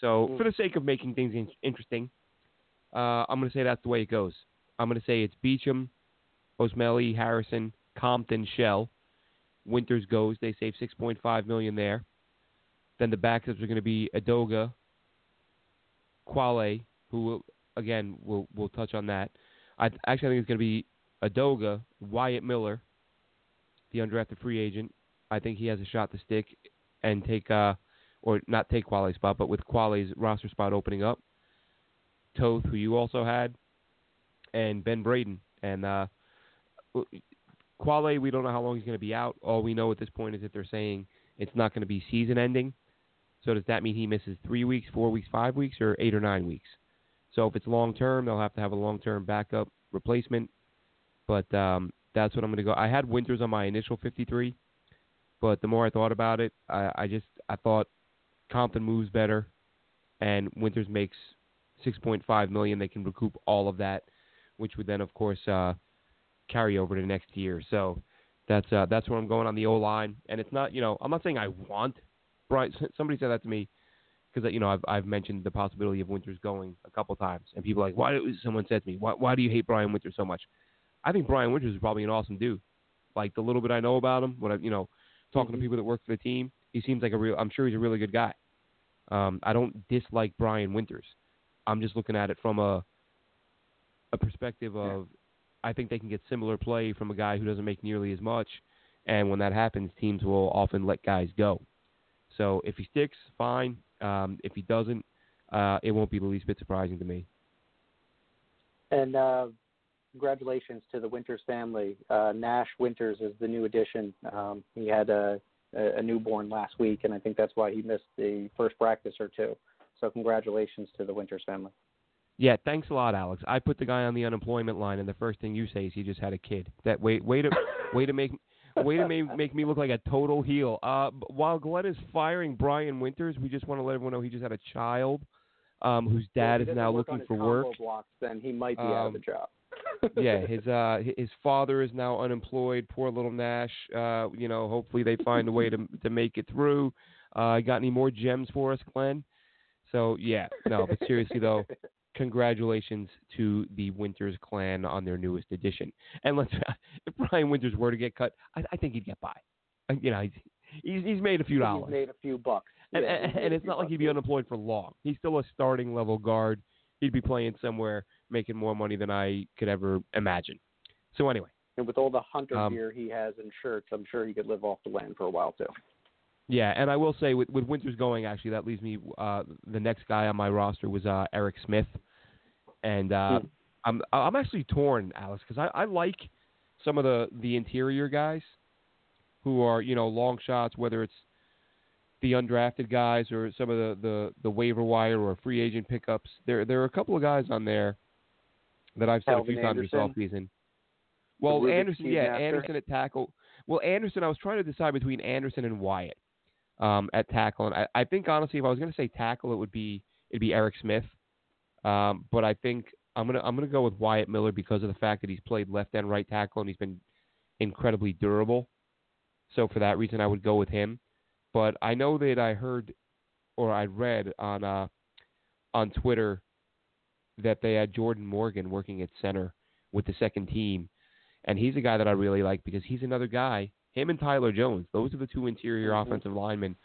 Speaker 1: So mm. for the sake of making things in- interesting, uh, I'm going to say that's the way it goes. I'm going to say it's Beachum, Osemele, Harrison, Compton, Shell, Winters goes. They save 6.5 million there. Then the backups are going to be Edoga, Qvale, who again we'll we'll touch on that. I actually think it's going to be Edoga, Wyatt Miller, the undrafted free agent. I think he has a shot to stick and take uh or not take Qvale's spot, but with Qvale's roster spot opening up. Toth, who you also had, and Ben Braden. And uh, Qvale, we don't know how long he's going to be out. All we know at this point is that they're saying it's not going to be season ending. So does that mean he misses three weeks, four weeks, five weeks, or eight or nine weeks? So if it's long term, they'll have to have a long term backup replacement. But um, that's what I'm going to go. I had Winters on my initial 53, but the more I thought about it, I, I just I thought Compton moves better, and Winters makes 6.5 million. They can recoup all of that, which would then, of course, uh, carry over to next year. So that's uh, that's where I'm going on the O line. And it's not, you know, I'm not saying I want Brian. Somebody said that to me because you know I've I've mentioned the possibility of Winters going a couple times, and people are like, why? Someone said to me, why why do you hate Brian Winters so much? I think Brian Winters is probably an awesome dude. Like the little bit I know about him, when I you know talking mm-hmm. to people that work for the team, he seems like a real. I'm sure he's a really good guy. Um, I don't dislike Brian Winters. I'm just looking at it from a a perspective of I think they can get similar play from a guy who doesn't make nearly as much. And when that happens, teams will often let guys go. So if he sticks, fine. Um, if he doesn't, uh, it won't be the least bit surprising to me.
Speaker 2: And uh, congratulations to the Winters family. Uh, Nash Winters is the new addition. Um, he had a, a newborn last week, and I think that's why he missed the first practice or two. So congratulations to the Winters family.
Speaker 1: Yeah, thanks a lot, Alex. I put the guy on the unemployment line, and the first thing you say is he just had a kid. That way, way to, way to make, way to make, make me look like a total heel. Uh, while Glenn is firing Brian Winters, we just want to let everyone know he just had a child, um, whose dad is now looking for work.
Speaker 2: Blocks, then he might be um, out of the um, job.
Speaker 1: yeah, his uh, his father is now unemployed. Poor little Nash. Uh, you know, hopefully they find a way to to make it through. Uh, got any more gems for us, Glenn? So yeah, no, but seriously though, congratulations to the Winters clan on their newest edition. And let's, if Brian Winters were to get cut, I, I think he'd get by. You know, he's he's made a few dollars.
Speaker 2: He's made a few bucks.
Speaker 1: And, yeah, and, and it's not like he'd be unemployed for long. He's still a starting level guard. He'd be playing somewhere, making more money than I could ever imagine. So anyway,
Speaker 2: And with all the hunter
Speaker 1: Um,
Speaker 2: gear he has in shirts, I'm sure he could live off the land for a while too.
Speaker 1: Yeah, and I will say with with Winters going, actually, that leaves me. Uh, the next guy on my roster was uh, Eric Smith, and uh,
Speaker 2: Hmm.
Speaker 1: I'm I'm actually torn, Alex, because I, I like some of the the interior guys who are you know long shots, whether it's the undrafted guys or some of the, the, the waiver wire or free agent pickups. There there are a couple of guys on there that I've said a few times this offseason. Well, Anderson, yeah,
Speaker 2: master?
Speaker 1: Anderson at tackle. Well, Anderson, I was trying to decide between Anderson and Wyatt um, at tackle, and I, I think honestly, if I was going to say tackle, it would be it'd be Eric Smith. Um, but I think I'm gonna I'm gonna go with Wyatt Miller because of the fact that he's played left and right tackle and he's been incredibly durable. So for that reason, I would go with him. But I know that I heard or I read on uh, on Twitter that they had Jordan Morgan working at center with the second team, and he's a guy that I really like because he's another guy. Him and Tyler Jones, those are the two interior
Speaker 2: Mhm.
Speaker 1: offensive linemen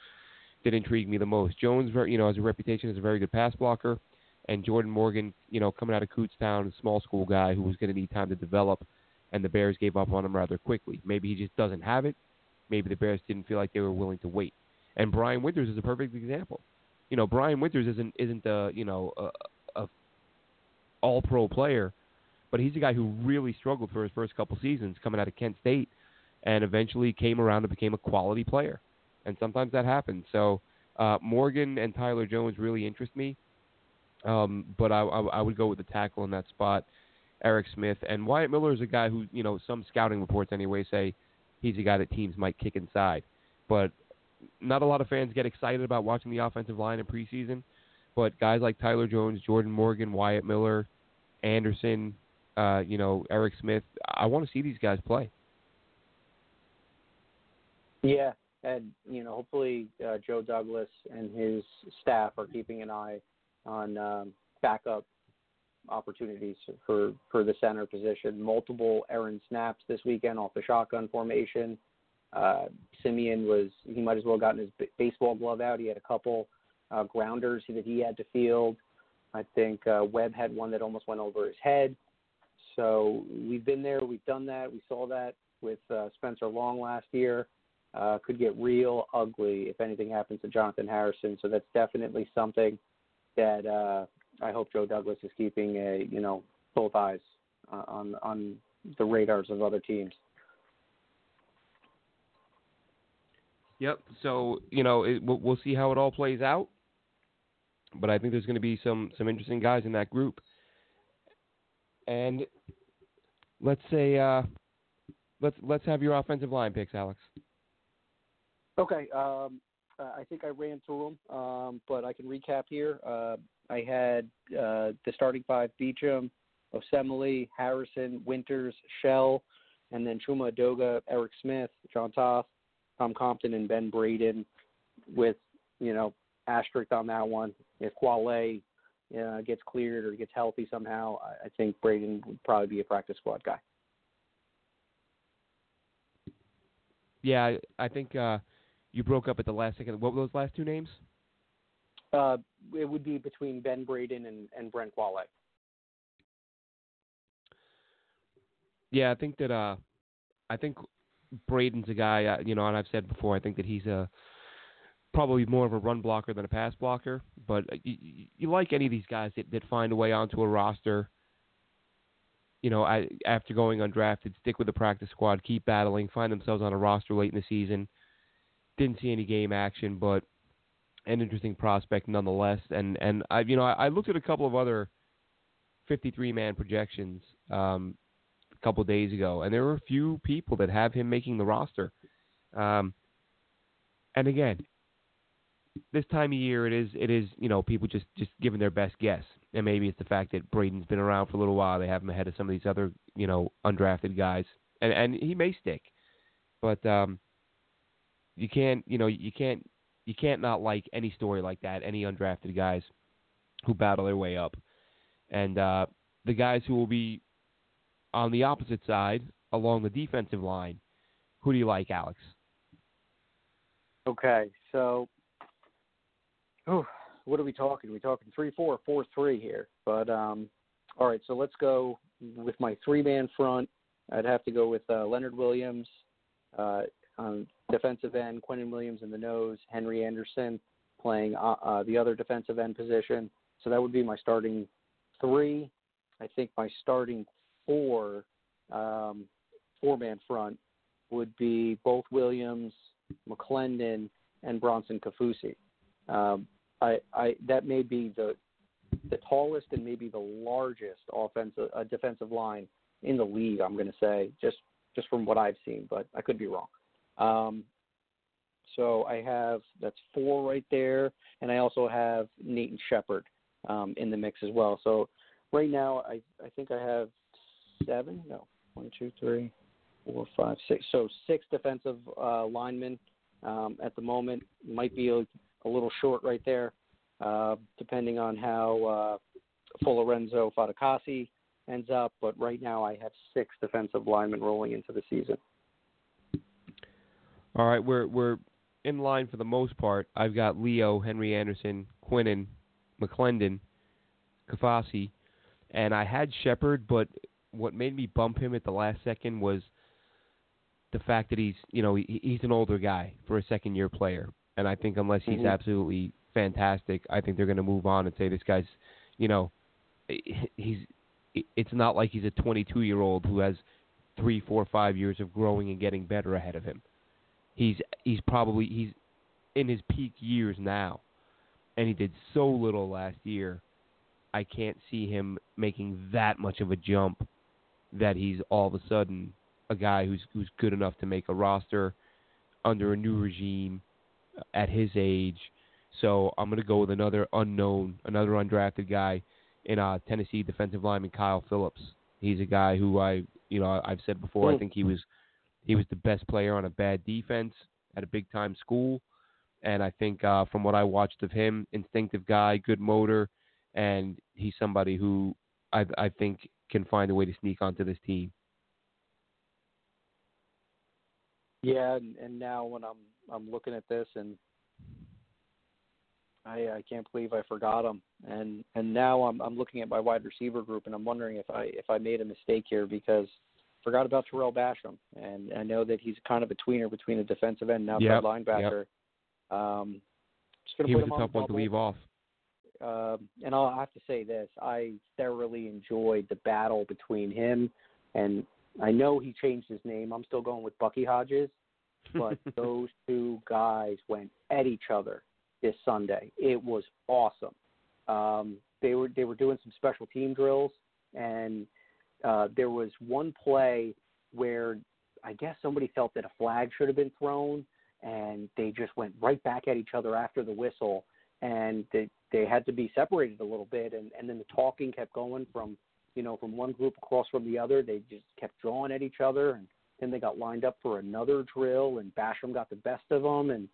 Speaker 1: that intrigue me the most. Jones, you know, has a reputation as a very good pass blocker, and Jordan Morgan, you know, coming out of a small school guy who was going to need time to develop, and the Bears gave up on him rather quickly. Maybe he just doesn't have it. Maybe the Bears didn't feel like they were willing to wait. And Brian Winters is a perfect example. You know, Brian Winters isn't isn't a you know a, a all pro player, but he's a guy who really struggled for his first couple seasons coming out of Kent State, and eventually came around and became a quality player. And sometimes that happens. So uh, Morgan and Tyler Jones really interest me, um, but I, I, I would go with the tackle in that spot, Eric Smith and Wyatt Miller is a guy who you know some scouting reports anyway say he's a guy that teams might kick inside, but not a lot of fans get excited about watching the offensive line in preseason. But guys like Tyler Jones, Jordan Morgan, Wyatt Miller, Anderson, uh, you know, Eric Smith. I want to see these guys play.
Speaker 2: Yeah, and you know, hopefully uh, Joe Douglas and his staff are keeping an eye on um, backup opportunities for for the center position. Multiple Aaron snaps this weekend off the shotgun formation. Uh, Siemian was he might as well have gotten his b- baseball glove out. He had a couple uh, grounders that he had to field. I think uh, Webb had one that almost went over his head. So we've been there, we've done that. We saw that with uh, Spencer Long last year uh, could get real ugly if anything happens to Jonathan Harrison. So that's definitely something that uh, I hope Joe Douglas is keeping a you know both eyes uh, on on the radars of other teams.
Speaker 1: Yep. So you know, it, we'll, see how it all plays out. But I think there's going to be some some interesting guys in that group. And let's say uh, let's let's have your offensive line picks, Alex.
Speaker 2: Okay. Um, uh, I think I ran through them, um, but I can recap here. Uh, I had uh, the starting five: Beachum, Osemele, Harrison, Winters, Shell, and then Chuma Edoga, Eric Smith, John Toth, Tom Compton, and Ben Braden. With you know asterisk on that one. If Qvale uh, gets cleared or gets healthy somehow, I, I think Braden would probably be a practice squad guy.
Speaker 1: Yeah, I, I think uh, you broke up at the last second. What were those last two names?
Speaker 2: Uh, it would be between Ben Braden and, and Brent Qvale.
Speaker 1: Yeah, I think that uh, I think Braden's a guy. Uh, you know, and I've said before, I think that he's a probably more of a run blocker than a pass blocker. But uh, you, you, you like any of these guys that, that find a way onto a roster. You know, I, after going undrafted, stick with the practice squad, keep battling, find themselves on a roster late in the season. Didn't see any game action, but an interesting prospect nonetheless. And and I, you know, I, I looked at a couple of other 53 man projections um, a couple days ago, and there were a few people that have him making the roster. Um, and again, this time of year, it is it is you know people just just giving their best guess, and maybe it's the fact that Braden's been around for a little while. They have him ahead of some of these other you know undrafted guys, and and he may stick, but um, you can't you know you can't you can't not like any story like that. Any undrafted guys who battle their way up, and uh, the guys who will be on the opposite side along the defensive line. Who do you like, Alex?
Speaker 2: Okay, so oh, what are we talking? Are we talking three four, four three here. But um, all right, so let's go with my three man front. I'd have to go with uh, Leonard Williams uh, on defensive end, Quinnen Williams in the nose, Henry Anderson playing uh, uh, the other defensive end position. So that would be my starting three. I think my starting four, um, four man front would be both Williams, McLendon, and Bronson Kaufusi. Um, I, I that may be the the tallest and maybe the largest offensive uh, defensive line in the league. I'm going to say just just from what I've seen, but I could be wrong. Um, so I have that's four right there, and I also have Nathan Shepherd um, in the mix as well. So right now, I I think I have seven. No, one, two, three, four, five, six. So six defensive uh, linemen um, at the moment. Might be a, a little short right there, uh, depending on how uh, Lorenzo Fatukasi ends up. But right now, I have six defensive linemen rolling into the season.
Speaker 1: All right, we're we're in line for the most part. I've got Leo, Henry Anderson, Quinnen, McLendon, Kaufusi, and I had Shepherd, but what made me bump him at the last second was the fact that he's you know he, he's an older guy for a second year player, and I think unless he's
Speaker 2: mm-hmm.
Speaker 1: absolutely fantastic, I think they're going to move on and say this guy's you know he's it's not like he's a 22 year old who has three, four, five years of growing and getting better ahead of him. He's he's probably he's in his peak years now, and he did so little last year. I can't see him making that much of a jump that he's all of a sudden a guy who's who's good enough to make a roster under a new regime at his age. So I'm going to go with another unknown, another undrafted guy in uh, Tennessee defensive lineman Kyle Phillips. He's a guy who I, you know, I've said before. I think he was he was the best player on a bad defense at a big time school, and I think uh, from what I watched of him, instinctive guy, good motor, and he's somebody who I I think can find a way to sneak onto this team.
Speaker 2: Yeah, and, and now when I'm I'm looking at this and I I can't believe I forgot him. And and now I'm I'm looking at my wide receiver group and I'm wondering if I if I made a mistake here because forgot about Tarell Basham and I know that he's kind of a tweener between a defensive end and outside
Speaker 1: yep,
Speaker 2: linebacker. Yep. Um,
Speaker 1: he was a
Speaker 2: on
Speaker 1: tough one to leave off.
Speaker 2: Um, and I'll have to say this: I thoroughly enjoyed the battle between him and I know he changed his name. I'm still going with Bucky Hodges, but those two guys went at each other this Sunday. It was awesome. Um, they were they were doing some special team drills, and uh, there was one play where I guess somebody felt that a flag should have been thrown, and they just went right back at each other after the whistle, and they they had to be separated a little bit, and and then the talking kept going from you know from one group across from the other. They just kept drawing at each other, and then they got lined up for another drill, and Basham got the best of them, and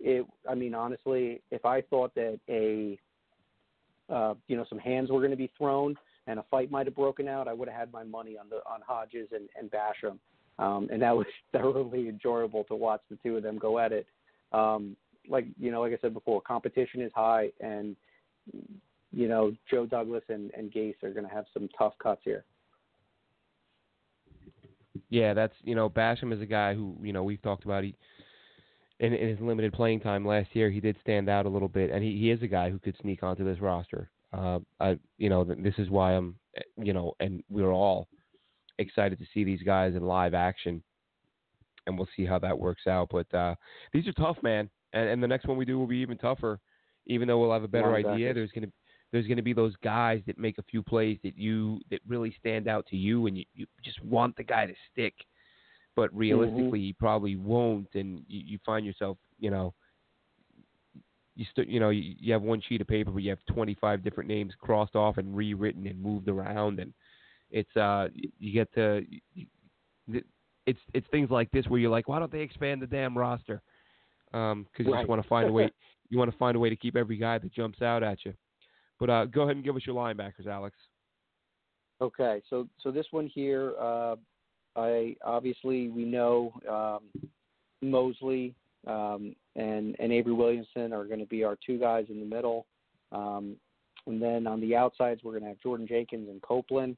Speaker 2: it I mean honestly, if I thought that a uh, you know some hands were going to be thrown and a fight might have broken out, I would have had my money on the on Hodges and, and Basham, um, and that was thoroughly enjoyable to watch the two of them go at it. Um, like you know, like I said before, competition is high, and you know Joe Douglas and, and Gase are going to have some tough cuts here.
Speaker 1: Yeah, that's you know Basham is a guy who you know we've talked about. He in, in his limited playing time last year, he did stand out a little bit, and he, he is a guy who could sneak onto this roster. Uh, I, you know, this is why I'm, you know, and we're all excited to see these guys in live action, and we'll see how that works out. But uh, these are tough, man, and, and the next one we do will be even tougher. Even though we'll have a better idea, there's gonna there's gonna be those guys that make a few plays that you that really stand out to you, and you, you just want the guy to stick but
Speaker 2: mm-hmm.
Speaker 1: realistically,
Speaker 2: mm-hmm.
Speaker 1: he probably won't, and you, you find yourself, you know, you st- you know, you, you have one sheet of paper, but you have 25 different names crossed off and rewritten and moved around, and it's uh, you get to, it's it's things like this where you're like, why don't they expand the damn roster? Because um, you
Speaker 2: right.
Speaker 1: just want to find a way, you want to find a way to keep every guy that jumps out at you. But uh, go ahead and give us your linebackers, Alex.
Speaker 2: Okay, so so this one here, uh, I obviously we know um, Mosley um, and and Avery Williamson are going to be our two guys in the middle, um, and then on the outsides we're going to have Jordan Jenkins and Copeland.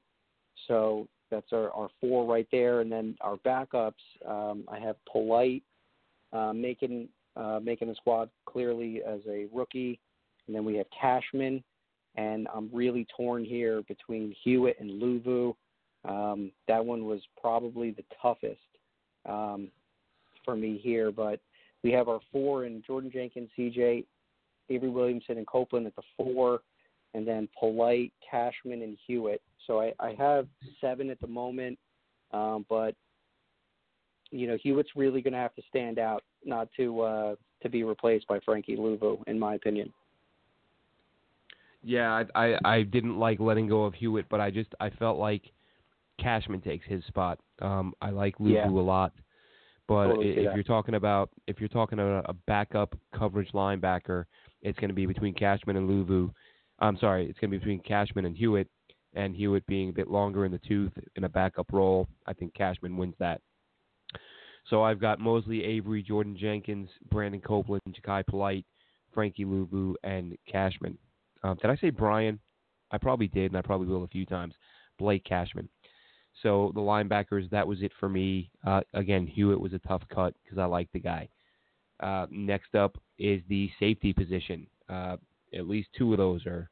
Speaker 2: So That's our, our four right there, and then our backups. Um, I have Polite uh, making uh, making the squad clearly as a rookie, and then we have Cashman, and I'm really torn here between Hewitt and Luvu. Um, that one was probably the toughest um, for me here, but we have our four in Jordan Jenkins, CJ, Avery Williamson, and Copeland at the four, and then Polite, Cashman, and Hewitt. So I, I have seven at the moment, um, but you know Hewitt's really going to have to stand out not to uh, to be replaced by Frankie Luvu, in my opinion.
Speaker 1: Yeah, I, I I didn't like letting go of Hewitt, but I just I felt like Cashman takes his spot. Um, I like Luvu
Speaker 2: yeah.
Speaker 1: a lot, but
Speaker 2: totally
Speaker 1: if you're talking about if you're talking about a backup coverage linebacker, it's going to be between Cashman and Luvu. I'm sorry, it's going to be between Cashman and Hewitt, and Hewitt being a bit longer in the tooth in a backup role. I think Cashman wins that. So I've got Mosley, Avery, Jordan Jenkins, Brandon Copeland, Jachai Polite, Frankie Luvu, and Cashman. Um, did I say Brian? I probably did, and I probably will a few times. Blake Cashman. So the linebackers, that was it for me. Uh, again, Hewitt was a tough cut because I like the guy. Uh, next up is the safety position. Uh, at least two of those are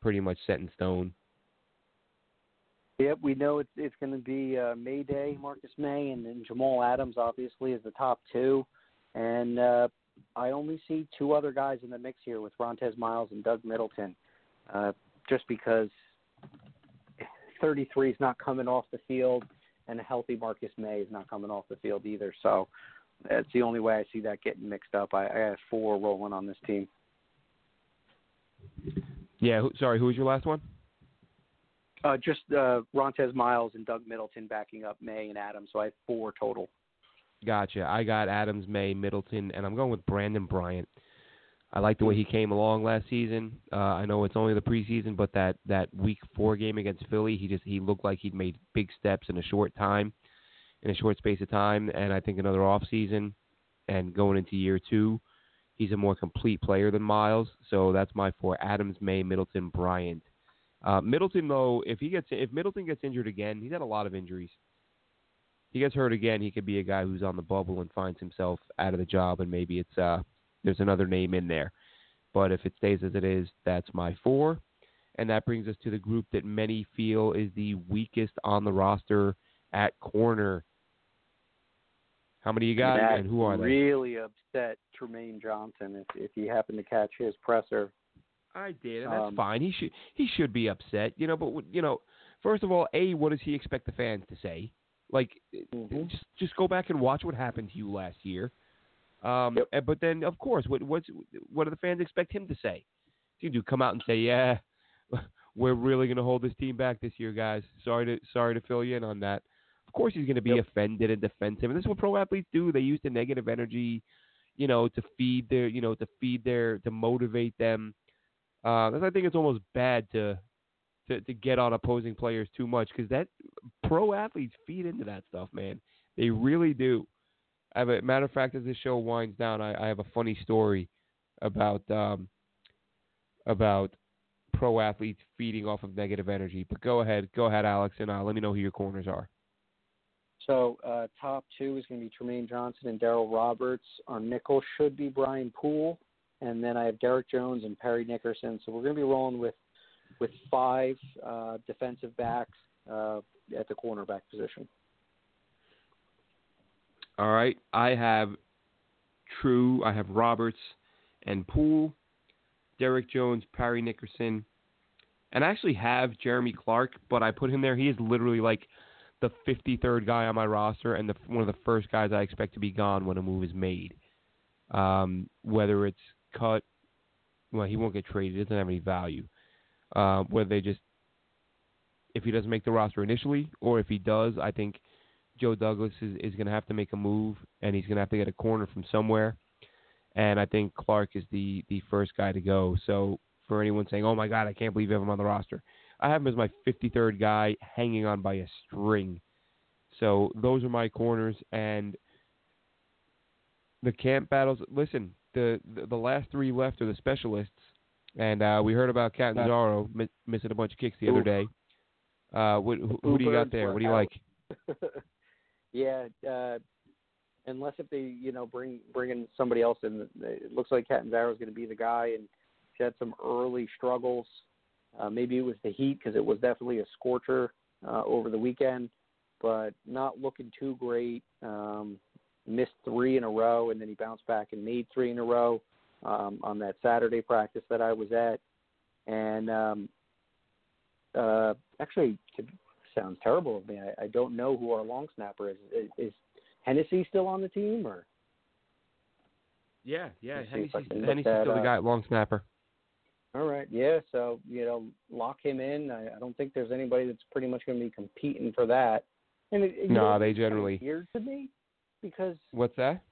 Speaker 1: pretty much set in stone.
Speaker 2: Yep, we know it's it's going to be uh, Mayday, Marcus Maye, and then Jamal Adams obviously is the top two, and uh, I only see two other guys in the mix here with Rontez Miles and Doug Middleton, uh, just because 33 is not coming off the field, and a healthy Marcus Maye is not coming off the field either. So that's the only way I see that getting mixed up. I, I have four rolling on this team.
Speaker 1: Yeah, who, sorry, who was your last one?
Speaker 2: Uh, just uh, Rontez Miles and Doug Middleton backing up Maye and Adams, so I have four total.
Speaker 1: Gotcha. I got Adams, Maye, Middleton, and I'm going with Brandon Bryant. I like the way he came along last season. Uh, I know it's only the preseason, but that that week four game against Philly, he just he looked like he'd made big steps in a short time, in a short space of time. And I think another off season, and going into year two, he's a more complete player than Miles. So that's my four: Adams, Maye, Middleton, Bryant. Uh, Middleton, though, if he gets if Middleton gets injured again, he's had a lot of injuries. He gets hurt again, he could be a guy who's on the bubble and finds himself out of the job, and maybe it's uh there's another name in there. But if it stays as it is, that's my four. And that brings us to the group that many feel is the weakest on the roster at corner. How many you got, and who are they?
Speaker 2: Really upset Trumaine Johnson if if you happen to catch his presser.
Speaker 1: I did, and that's
Speaker 2: Um,
Speaker 1: fine. He should he should be upset, you know. But you know, first of all, a what does he expect the fans to say? Like,
Speaker 2: Mhm.
Speaker 1: just just go back and watch what happened to you last year. Um,
Speaker 2: Yep.
Speaker 1: and- but then, of course, what what's what do the fans expect him to say? He do come out and say, "Yeah, we're really going to hold this team back this year, guys. Sorry to sorry to fill you in on that." Of course, he's going to be
Speaker 2: Yep.
Speaker 1: offended and defensive, and this is what pro athletes do. They use the negative energy, you know, to feed their, you know, to feed their, to motivate them. Uh, I think it's almost bad to to, to get on opposing players too much because that pro athletes feed into that stuff, man. They really do. I have a matter of fact, as this show winds down, I, I have a funny story about um, about pro athletes feeding off of negative energy. But go ahead, go ahead, Alex, and uh, let me know who your corners are.
Speaker 2: So uh, top two is going to be Trumaine Johnson and Darryl Roberts. Our nickel should be Brian Poole, and then I have Derrick Jones and Parry Nickerson. So we're going to be rolling with with five uh, defensive backs uh, at the cornerback position.
Speaker 1: All right, I have True, I have Roberts and Poole, Derrick Jones, Parry Nickerson, and I actually have Jeremy Clark, but I put him there. He is literally like the 53rd guy on my roster and the, one of the first guys I expect to be gone when a move is made. Um, whether it's cut, well, he won't get traded. He doesn't have any value. Uh, whether they just, if he doesn't make the roster initially, or if he does, I think Joe Douglas is, is going to have to make a move, and he's going to have to get a corner from somewhere. And I think Clark is the the first guy to go. So for anyone saying, "Oh my God, I can't believe you have him on the roster," I have him as my 53rd guy, hanging on by a string. So those are my corners, and the camp battles. Listen, the the, the last three left are the specialists, and uh, we heard about Catanzaro mi- missing a bunch of kicks the other day. Uh, what, who, who do you got there? What do you like?
Speaker 2: yeah, uh, unless if they you know bring bring in somebody else in, it looks like Catanzaro is going to be the guy, and she had some early struggles. Uh, maybe it was the heat because it was definitely a scorcher uh, over the weekend, but not looking too great. Um, missed three in a row, and then he bounced back and made three in a row um, on that Saturday practice that I was at. And um, uh, actually, sounds terrible of me. I, I don't know who our long snapper is. Is, is Hennessy still on the team, or?
Speaker 1: Yeah, yeah, Hennessy's, Hennessy's still the guy, at long snapper.
Speaker 2: All right, yeah. So you know, lock him in. I, I don't think there's anybody that's pretty much going to be competing for that. And it,
Speaker 1: no, know, they generally
Speaker 2: weird to me because
Speaker 1: what's that?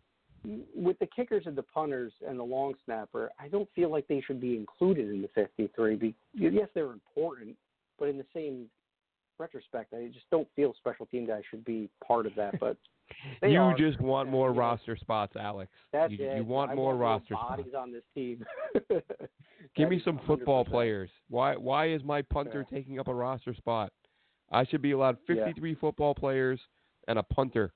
Speaker 2: With the kickers and the punters and the long snapper, I don't feel like they should be included in the 53. Be, yes, they're important, but in the same retrospect, I just don't feel special team guys should be part of that. But
Speaker 1: you
Speaker 2: are.
Speaker 1: just want more you roster spots, Alex.
Speaker 2: That's
Speaker 1: you,
Speaker 2: it.
Speaker 1: you want
Speaker 2: I
Speaker 1: more
Speaker 2: want
Speaker 1: roster
Speaker 2: bodies
Speaker 1: spots.
Speaker 2: on this team.
Speaker 1: Give me some
Speaker 2: 100%.
Speaker 1: football players. Why why is my punter
Speaker 2: Yeah.
Speaker 1: taking up a roster spot? I should be allowed 53 football players and a punter.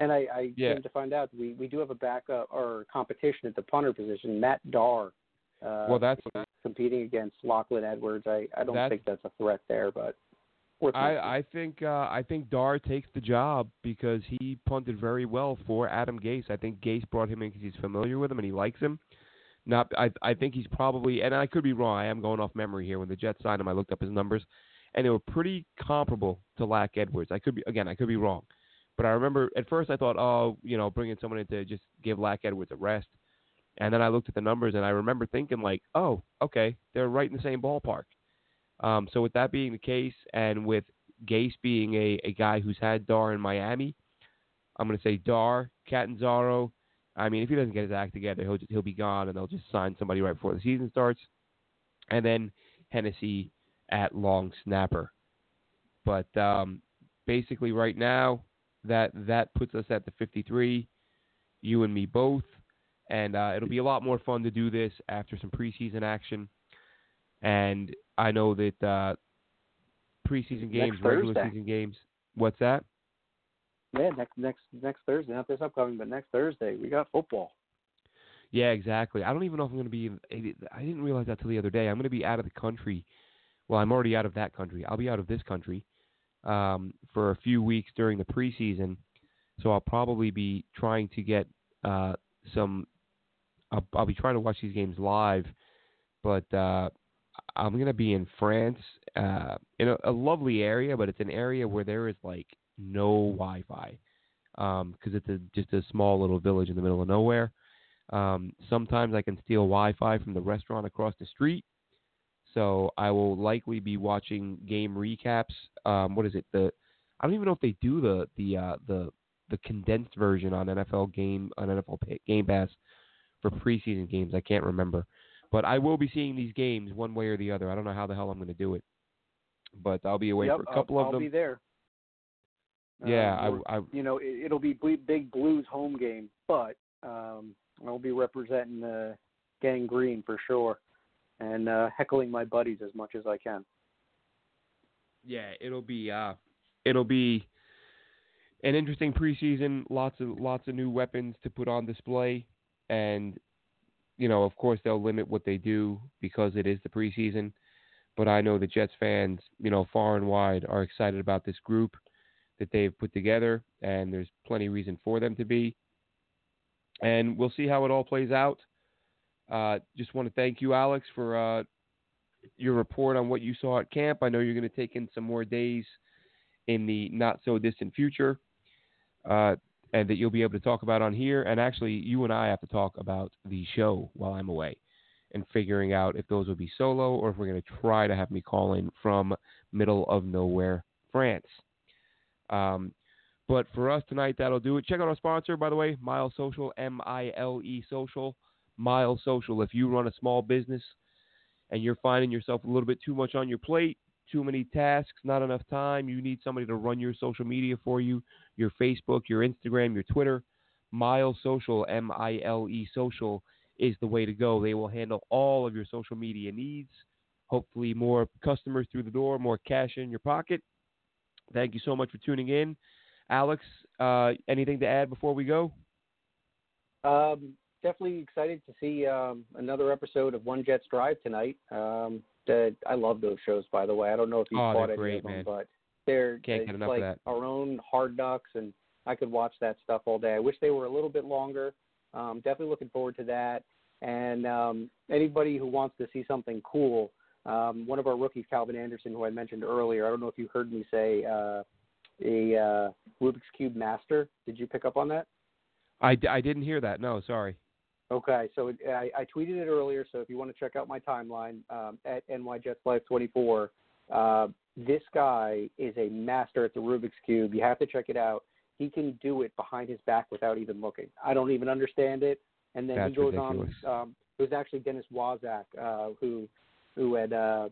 Speaker 2: And I, I
Speaker 1: Yeah.
Speaker 2: came to find out we we do have a backup or competition at the punter position. Matt Darr. Uh,
Speaker 1: Well, that's
Speaker 2: competing against Lachlan Edwards. I I don't
Speaker 1: That's-
Speaker 2: think that's a threat there, but.
Speaker 1: I I think uh, I think Darr takes the job because he punted very well for Adam Gase. I think Gase brought him in because he's familiar with him and he likes him. Not I I think he's probably and I could be wrong. I am going off memory here. When the Jets signed him, I looked up his numbers, and they were pretty comparable to Lac Edwards. I could be again I could be wrong, but I remember at first I thought oh you know bringing someone in to just give Lac Edwards a rest, and then I looked at the numbers and I remember thinking like oh okay they're right in the same ballpark. Um, so with that being the case, and with Gase being a, a guy who's had Darr in Miami, I'm going to say Darr, Catanzaro. I mean, if he doesn't get his act together, he'll just, he'll be gone, and they'll just sign somebody right before the season starts. And then Hennessy at long snapper. But um, basically, right now, that that puts us at the 53. You and me both, and uh, it'll be a lot more fun to do this after some preseason action. And I know that uh, preseason games,
Speaker 2: Next
Speaker 1: regular
Speaker 2: Thursday.
Speaker 1: season games. What's that?
Speaker 2: yeah, next next next Thursday, not this upcoming, but next Thursday, we got football.
Speaker 1: Yeah, exactly. I don't even know if I'm going to be. I didn't realize that till the other day. I'm going to be out of the country. Well, I'm already out of that country. I'll be out of this country um, for a few weeks during the preseason. So I'll probably be trying to get uh, some. I'll, I'll be trying to watch these games live, but uh, I'm going to be in France, uh, in a, a lovely area, but it's an area where there is like no Wi-Fi because it's a, just a small little village in the middle of nowhere. Um, sometimes I can steal Wi-Fi from the restaurant across the street. So I will likely be watching game recaps. Um, what is it? The I don't even know if they do the the uh, the the condensed version on NFL game on NFL Game Pass for preseason games. I can't remember, but I will be seeing these games one way or the other. I don't know how the hell I'm going to do it, but I'll be away
Speaker 2: yep,
Speaker 1: for a couple
Speaker 2: I'll,
Speaker 1: of
Speaker 2: I'll
Speaker 1: them.
Speaker 2: be there.
Speaker 1: yeah,
Speaker 2: Um,
Speaker 1: I, I
Speaker 2: you know, it, it'll be big Blues home game, but um, I'll be representing uh, Gang Green for sure, and uh, heckling my buddies as much as I can.
Speaker 1: yeah, it'll be uh, it'll be an interesting preseason. Lots of lots of new weapons to put on display, and you know, of course, they'll limit what they do because it is the preseason. But I know the Jets fans, you know, far and wide, are excited about this group that they've put together, and there's plenty of reason for them to be. And we'll see how it all plays out. Uh, just want to thank you, Alex, for uh, your report on what you saw at camp. I know you're going to take in some more days in the not so distant future, uh, and that you'll be able to talk about on here. And actually, you and I have to talk about the show while I'm away and figuring out if those will be solo or if we're going to try to have me call in from middle of nowhere, France. Um, but for us tonight, that'll do it. Check out our sponsor, by the way, Mile Social, M I L E Social. Mile Social. If you run a small business and you're finding yourself a little bit too much on your plate, too many tasks, not enough time, you need somebody to run your social media for you, your Facebook, your Instagram, your Twitter. Mile Social, M I L E Social, is the way to go. They will handle all of your social media needs hopefully more customers through the door, more cash in your pocket. Thank you so much for tuning in. Alex, uh, anything to add before we go?
Speaker 2: Um, definitely excited to see um, another episode of One Jets Drive tonight. Um, that I love those shows, by the way. I don't know if you
Speaker 1: oh,
Speaker 2: caught any
Speaker 1: great,
Speaker 2: of them,
Speaker 1: man.
Speaker 2: but they're
Speaker 1: Can't get enough
Speaker 2: like
Speaker 1: of that.
Speaker 2: our own Hard Knocks, and I could watch that stuff all day. I wish they were a little bit longer. Um, definitely looking forward to that. And um, anybody who wants to see something cool, um, one of our rookies, Calvin Anderson, who I mentioned earlier, I don't know if you heard me say uh, a uh, Rubik's Cube Master. Did you pick up on that?
Speaker 1: I, I didn't hear that. No, sorry.
Speaker 2: Okay, so it, I, I tweeted it earlier. So if you want to check out my timeline um, at NYJetsLife24, uh, this guy is a master at the Rubik's Cube. You have to check it out. He can do it behind his back without even looking. I don't even understand it. And then
Speaker 1: That's
Speaker 2: he goes
Speaker 1: ridiculous.
Speaker 2: on. Um, it was actually Dennis Waszak uh, who who had uh,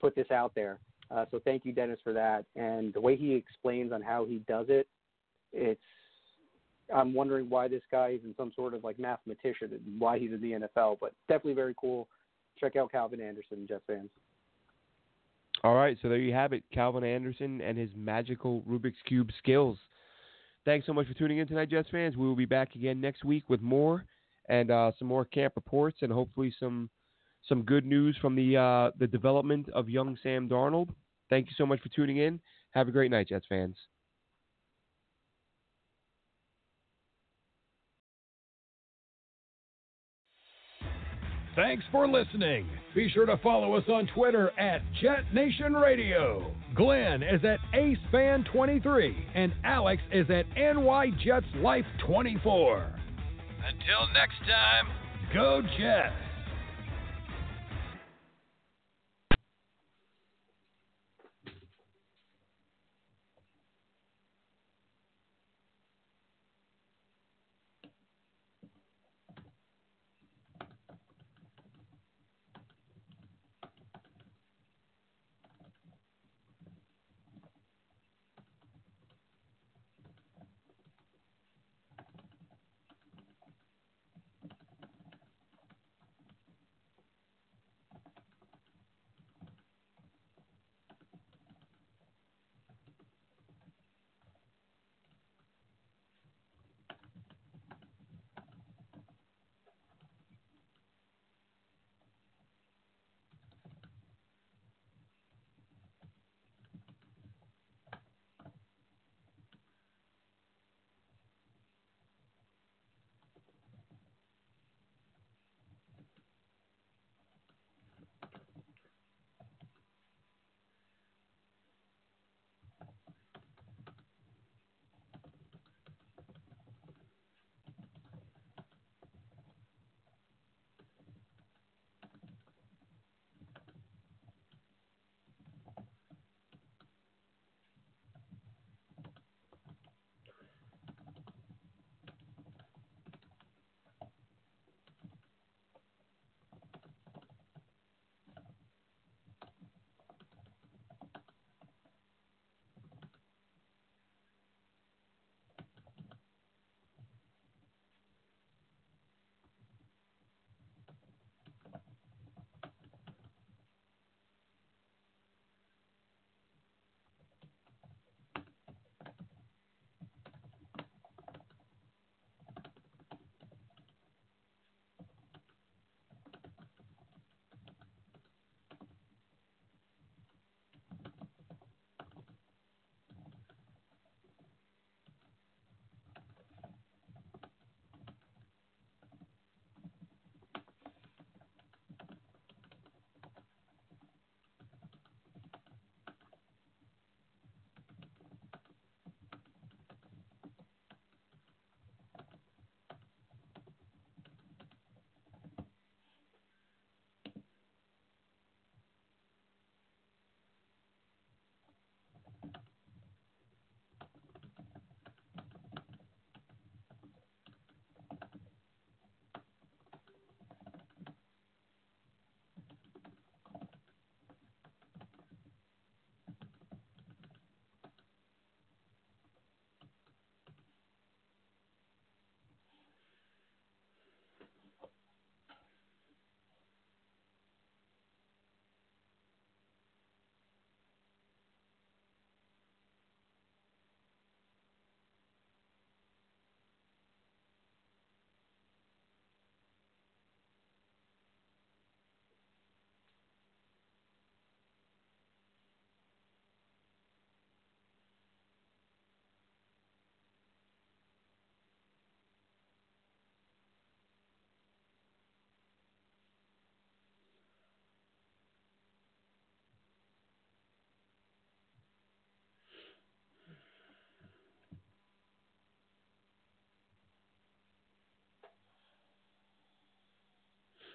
Speaker 2: put this out there. Uh, so thank you, Dennis, for that. And the way he explains on how he does it, it's I'm wondering why this guy isn't some sort of like mathematician and why he's in the NFL. But definitely very cool. Check out Calvin Anderson, Jets fans.
Speaker 1: All right, so there you have it, Calvin Anderson and his magical Rubik's Cube skills. Thanks so much for tuning in tonight, Jets fans. We will be back again next week with more and uh, some more camp reports and hopefully some some good news from the uh, the development of young Sam Darnold. Thank you so much for tuning in. Have a great night, Jets fans.
Speaker 3: Thanks for listening. Be sure to follow us on Twitter at Jet Nation Radio. Glenn is at AceFan23 and Alex is at NYJetsLife24. Until next time, go Jets!